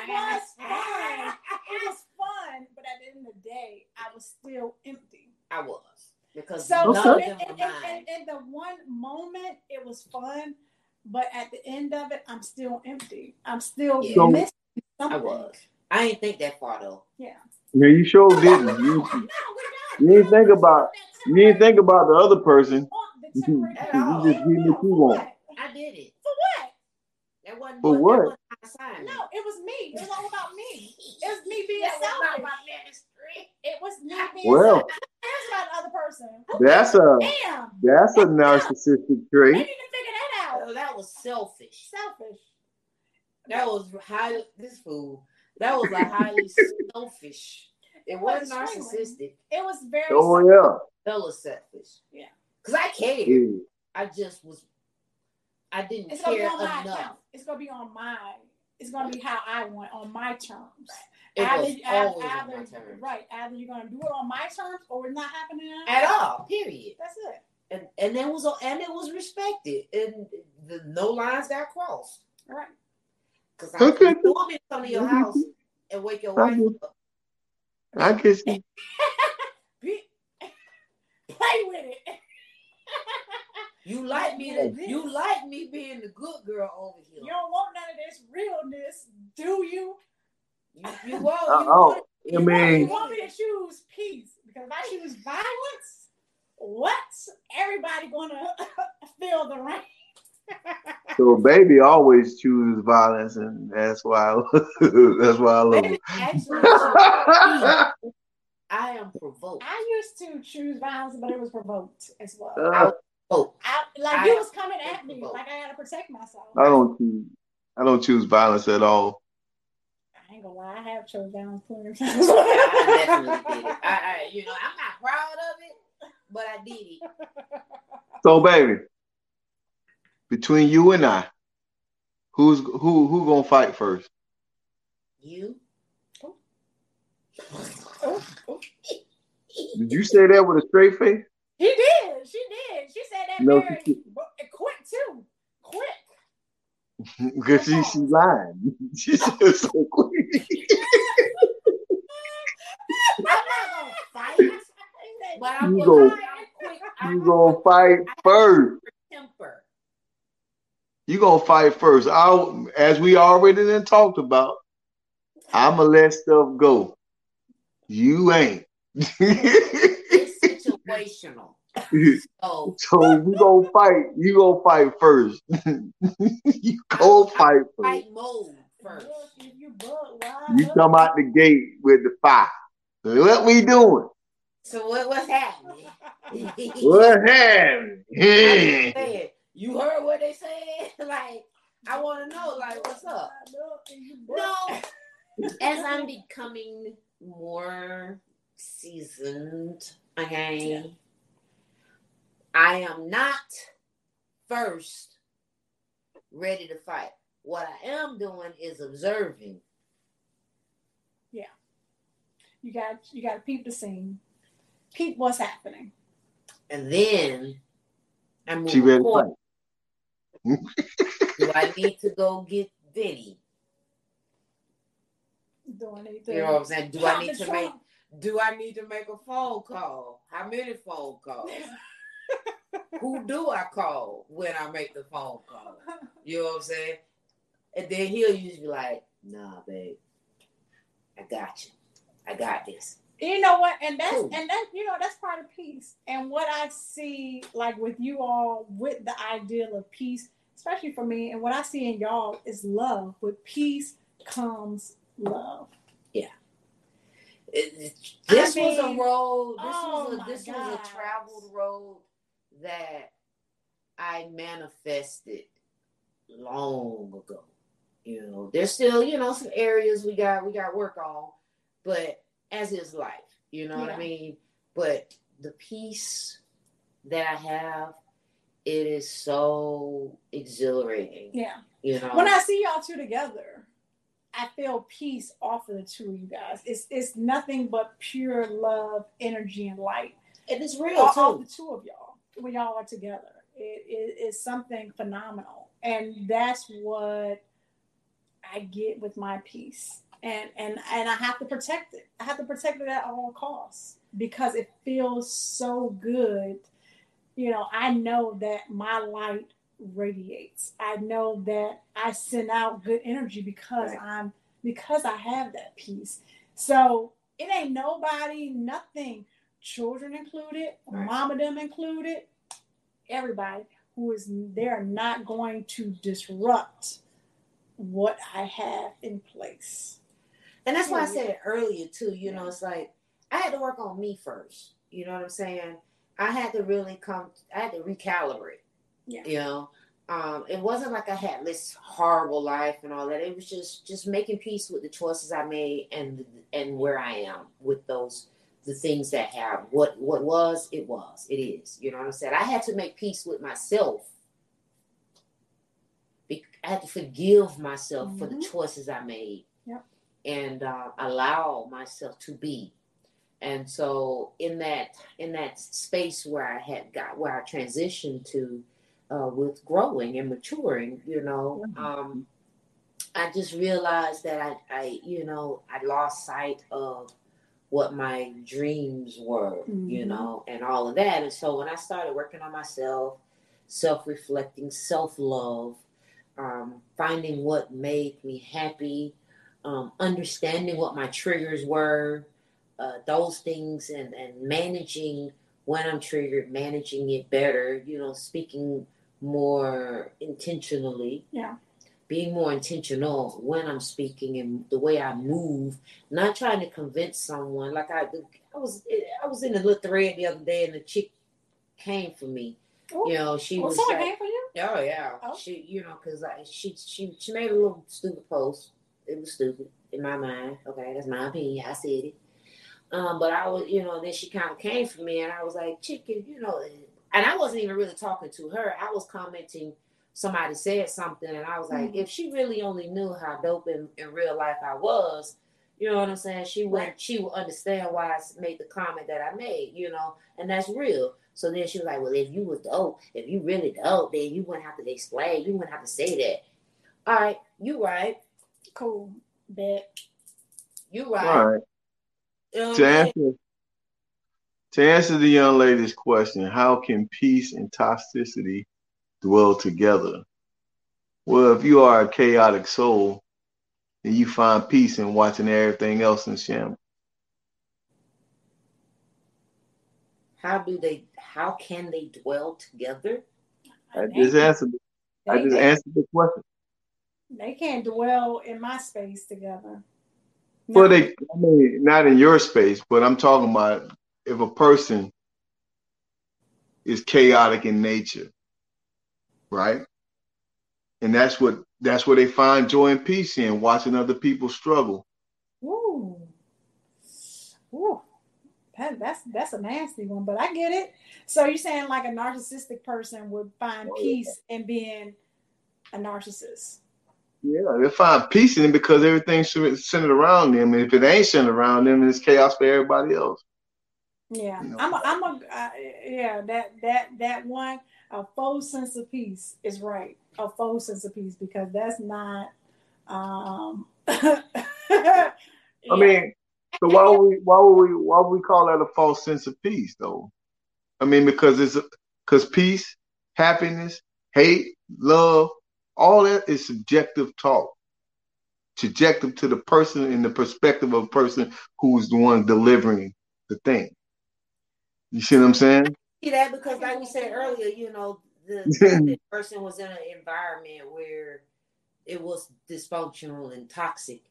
it was fun. It was fun, but at the end of the day, I was still empty. I was because So, none so of in, them in, were in, mine. in, in the one moment, it was fun, but at the end of it, I'm still empty. I'm still Yeah. Missing I was. I ain't think that far though. Yeah, you sure didn't. You, you didn't think about you didn't think about the other person. The temporary At peace. all. You just getting what you For want. I did it. For what? That wasn't For what, what? That wasn't my. No, it was me. It was all about me. It was me being That was not selfish. my ministry. It was me being Well, selfish. It's about the other person. that's a Damn. that's a narcissistic They trait. need to figure that out. Oh, that was selfish. Selfish. That was highly this fool. That was a highly (laughs) selfish. It wasn't narcissistic. It was very Oh selfish. yeah. That was selfish. Yeah. Cause I cared. yeah. I just was. I didn't It's gonna be care on enough. account. It's gonna be on my. It's gonna be how I want on my terms. It either, was either- always on either- my terms. right. Either you're gonna do it on my terms or it's not happening At all, period. That's it. And and there was a, and it was respected, and the no lines got crossed. All right. Because I Okay. you want me to come to your house and wake your wife up. I can (laughs) see. Play with it. (laughs) You like me to, you like me being the good girl over here. You don't want none of this realness, do you? You, you want, you Uh-oh. want I You want, you want me to choose peace because if I choose violence, what's everybody gonna (laughs) feel the rain? So baby always chooses violence, and that's why (laughs) that's why I love Baby, actually, (laughs) I am provoked. I used to choose violence, but it was provoked as well. Uh, Oh, I, like I- you was coming at me, like I had to protect myself. I don't choose. I don't choose violence at all. I ain't gonna lie, I have chose violence plenty of (laughs) I definitely did it. I, I, you know, I'm not proud of it, but I did it. So, baby, between you and I, who's who who gonna fight first? You? Did you say that with a straight face? She did. She did. She said that No, very eh, quick too. Quick. (laughs) Because she she lying. (laughs) She said so quick. (laughs) I'm not gonna fight, but I'm You gonna go- fight quick. I'm You gonna fight first. temper. You gonna fight first. I'll, as we already then talked about. I'ma let stuff go. You ain't. It's situational. (laughs) So so we gonna fight. You gonna fight first. (laughs) you go fight first. fight mode first. You bug, why You look? come out the gate with the fire. What we doing? So what what's happening? (laughs) What happened? I'm just saying, you heard what they said? (laughs) Like, I want to know, like, what's up? Look, if you bug- No, as I'm becoming more seasoned, okay, I am not first ready to fight. What I am doing is observing. Yeah, you got you got to peep the scene, peep what's happening. And then I move She ready to forward. Do I need to go get Vinny? Doing anything. You know what I'm saying? Do I need to make do I need to make a phone call? How many phone calls? (laughs) Who do I call when I make the phone call? You know what I'm saying? And then he'll usually be like, nah, babe, I got you. I got this. You know what? And that's Cool. and that you know that's part of peace. And what I see like with you all with the ideal of peace, especially for me, and what I see in y'all is love. With peace comes love. It- it- this I was a road. This oh was a this was a traveled road that I manifested long ago. You know, there's still you know some areas we got we got work on, but as is life, you know what I mean. But the peace that I have, it is so exhilarating. Yeah. You know, When I see y'all two together, I feel peace off of the two of you guys. It's it's nothing but pure love, energy, and light. and it's real Off off too. the two of y'all when y'all are together. It is something phenomenal, and that's what I get with my peace. And and and I have to protect it. I have to protect it at all costs because it feels so good. You know, I know that my light radiates. I know that I send out good energy because Right. I'm because I have that peace. So it ain't nobody, nothing, children included, Right. mama them included, everybody who is they're not going to disrupt what I have in place. And that's why I said it earlier too. You know, it's like I had to work on me first. You know what I'm saying? I had to really come. I had to recalibrate. Yeah. You know, um, it wasn't like I had this horrible life and all that. It was just just making peace with the choices I made and and where I am with those the things that have what what was it was it is. You know what I'm saying? I had to make peace with myself I had to forgive myself for the Mhm. choices I made. Yep. And uh, allow myself to be. And so in that in that space where I had got where I transitioned to uh, with growing and maturing, you know, um, I just realized that I, I, you know, I lost sight of what my dreams were, you Mhm. know, and all of that. And so when I started working on myself, self reflecting, self love, um, finding what made me happy, um, understanding what my triggers were, uh, those things, and, and managing when I'm triggered, managing it better, you know, speaking more intentionally. Yeah. Being more intentional when I'm speaking and the way I move, not trying to convince someone. Like I, I was, I was in a little thread the other day, and the chick came for me. Ooh. You know, she Well, was someone like, came for you? Oh yeah, Oh. she you know because she she she made a little stupid post. It was stupid in my mind. Okay, that's my opinion. I said it. Um, but I was you know then she kind of came for me and I was like chicken you know and I wasn't even really talking to her. I was commenting. Somebody said something and I was like, Mhm. if she really only knew how dope in, in real life I was, you know what I'm saying? She would she would understand why I made the comment that I made, you know, and that's real. So then she was like, Well, if you was dope, if you really dope, then you wouldn't have to explain, you wouldn't have to say that. All right, you right. Cool. Bet. You All right. right. You know what To answer to answer the young lady's question, how can peace and toxicity dwell together? Well, if you are a chaotic soul, then you find peace in watching everything else in shambles. How do they how can they dwell together? I just answered. I just answered the question. They can't dwell in my space together. Well, No. they, I mean, not in your space, but I'm talking about if a person is chaotic in nature, right? And that's what that's where they find joy and peace in watching other people struggle. Ooh. Ooh. That, that's that's a nasty one, but I get it. So you're saying like a narcissistic person would find Oh, yeah. peace in being a narcissist. Yeah, they find peace in it because everything's centered around them. And if it ain't centered around them, it's chaos for everybody else. Yeah, You know. I'm a, I'm a uh, yeah that that that one a faux sense of peace is right. A false sense of peace because that's not. Um, (laughs) I mean, so why would we why would we why would we call that a false sense of peace though? I mean, because it's because peace, happiness, hate, love, all that is subjective talk. Subjective to the person in the perspective of a person who's the one delivering the thing. You see what I'm saying? See that because like we said earlier, you know, the, (laughs) the person was in an environment where it was dysfunctional and toxic.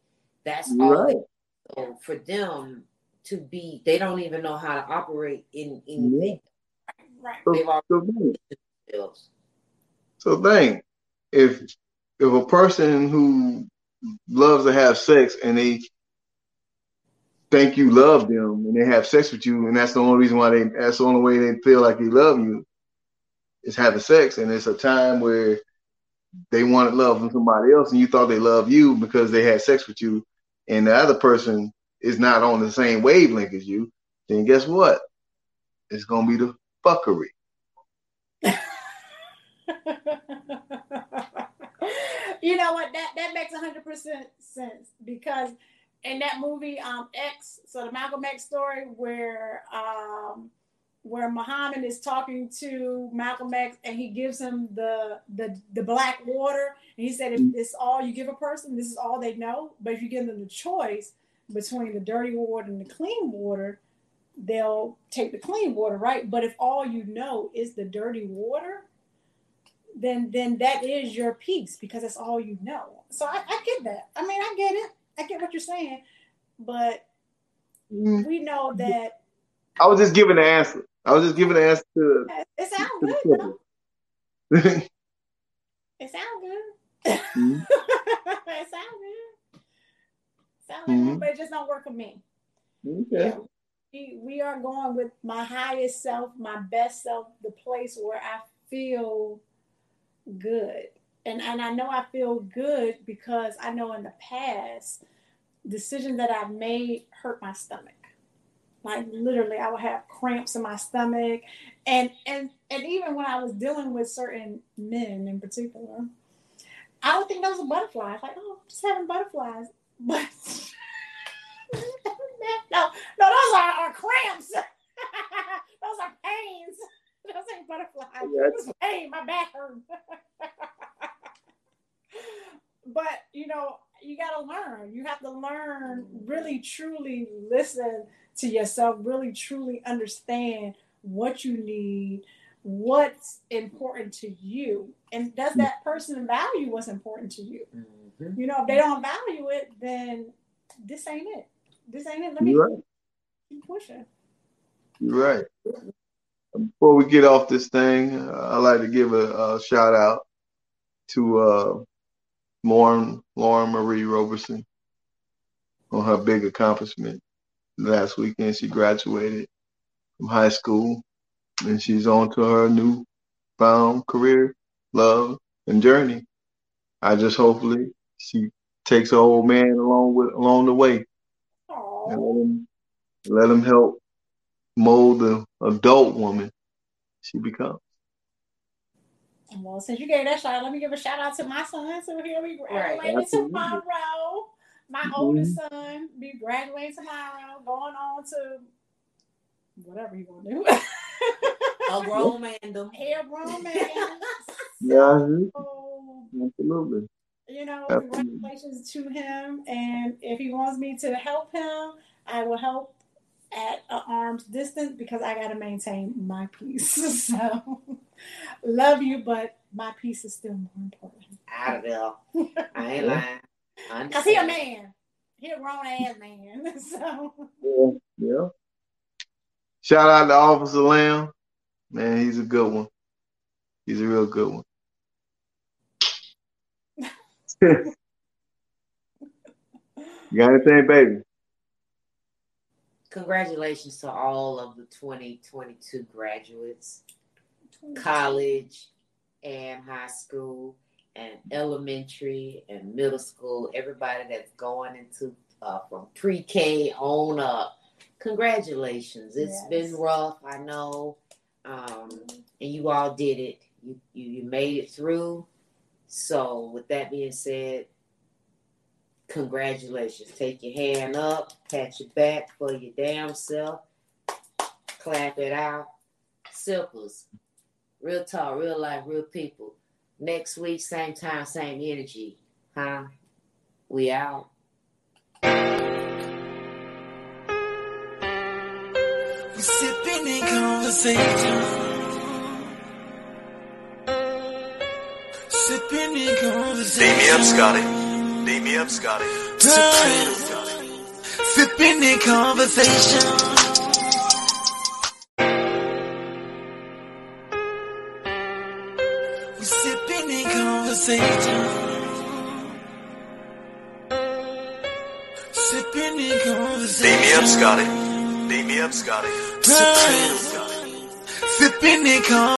That's all Right. So for them to be, they don't even know how to operate in anything. right. So, They've already so themselves. so think if if a person who loves to have sex and they think you love them and they have sex with you and that's the only reason why they that's the only way they feel like they love you is having sex. And it's a time where they wanted love from somebody else and you thought they love you because they had sex with you and the other person is not on the same wavelength as you then guess what? It's gonna be the fuckery (laughs) you know what? That that makes hundred percent sense because in that movie, um, X, so the Malcolm X story, where um, where Muhammad is talking to Malcolm X and he gives him the the the black water, and he said, if it's all you give a person, this is all they know. But if you give them the choice between the dirty water and the clean water, they'll take the clean water, right? But if all you know is the dirty water, then then that is your peace because that's all you know. So I, I get that. I mean, I get it. I get what you're saying, but Mm, we know that i was just giving the answer i was just giving the answer to, it sounds good. the Though. It sounds good. Mhm. (laughs) it sounds good. Sounds like Mhm. good, but it just don't work for me. okay Yeah. We, we are going with my highest self, my best self, the place where I feel good. and and I know I feel good because I know in the past decisions that I've made hurt my stomach. Like literally, I would have cramps in my stomach, and and and even when I was dealing with certain men in particular, I would think those were butterflies. Like, oh, I'm just having butterflies, (laughs) but no, no, those are, are cramps. (laughs) those are pains. (laughs) Those ain't butterflies. Yes. It's. (laughs) My back hurt. (laughs) but you know, you got to learn. You have to learn, really, truly listen to yourself. Really, truly understand what you need, what's important to you, and does that person value what's important to you? Mhm. You know, if they don't value it, then this ain't it. This ain't it. Let me You're right. keep pushing. You're right. Before we get off this thing, uh, I'd like to give a, a shout out to uh, Lauren, Lauren Marie Roberson on her big accomplishment. Last weekend, she graduated from high school and she's on to her new found career, love, and journey. I just hopefully she takes her old man along with along the way and let him let him help mold the adult woman she becomes. well, since you gave that shout out, let me give a shout out to my son. So here we graduating Absolutely. tomorrow. My Mhm. oldest son be graduating tomorrow, going on to whatever he gonna do. (laughs) A grown man, though. (laughs) He a grown man. Yeah, So, absolutely. you know, Absolutely. congratulations to him. And if he wants me to help him, I will help at an arm's distance because I got to maintain my peace. (laughs) So, love you, but my peace is still more important. Out of there. I ain't lying. I Because he a man. He a grown ass man. (laughs) So, Yeah, yeah. Shout out to Officer Lamb. Man, he's a good one. He's a real good one. (laughs) you got anything, baby? Congratulations to all of the 2022 graduates, college and high school, and elementary and middle school, everybody that's going into uh, from pre K on up. Congratulations. It's Yes. been rough, I know. Um, and you all did it. You, you you made it through. So with that being said, congratulations. Take your hand up, pat your back for your damn self, clap it out. Simples. Real talk, real life, real people. Next week, same time, same energy. Huh? We out. We sipping in conversation. Sipping in conversation. Beat me up, Scotty. Beat me up, Scotty. Sipping in conversation. We sipping in conversation. Sipping in conversation. Beat me up, Scotty. Beat me up, Scotty. Sipping in conversation.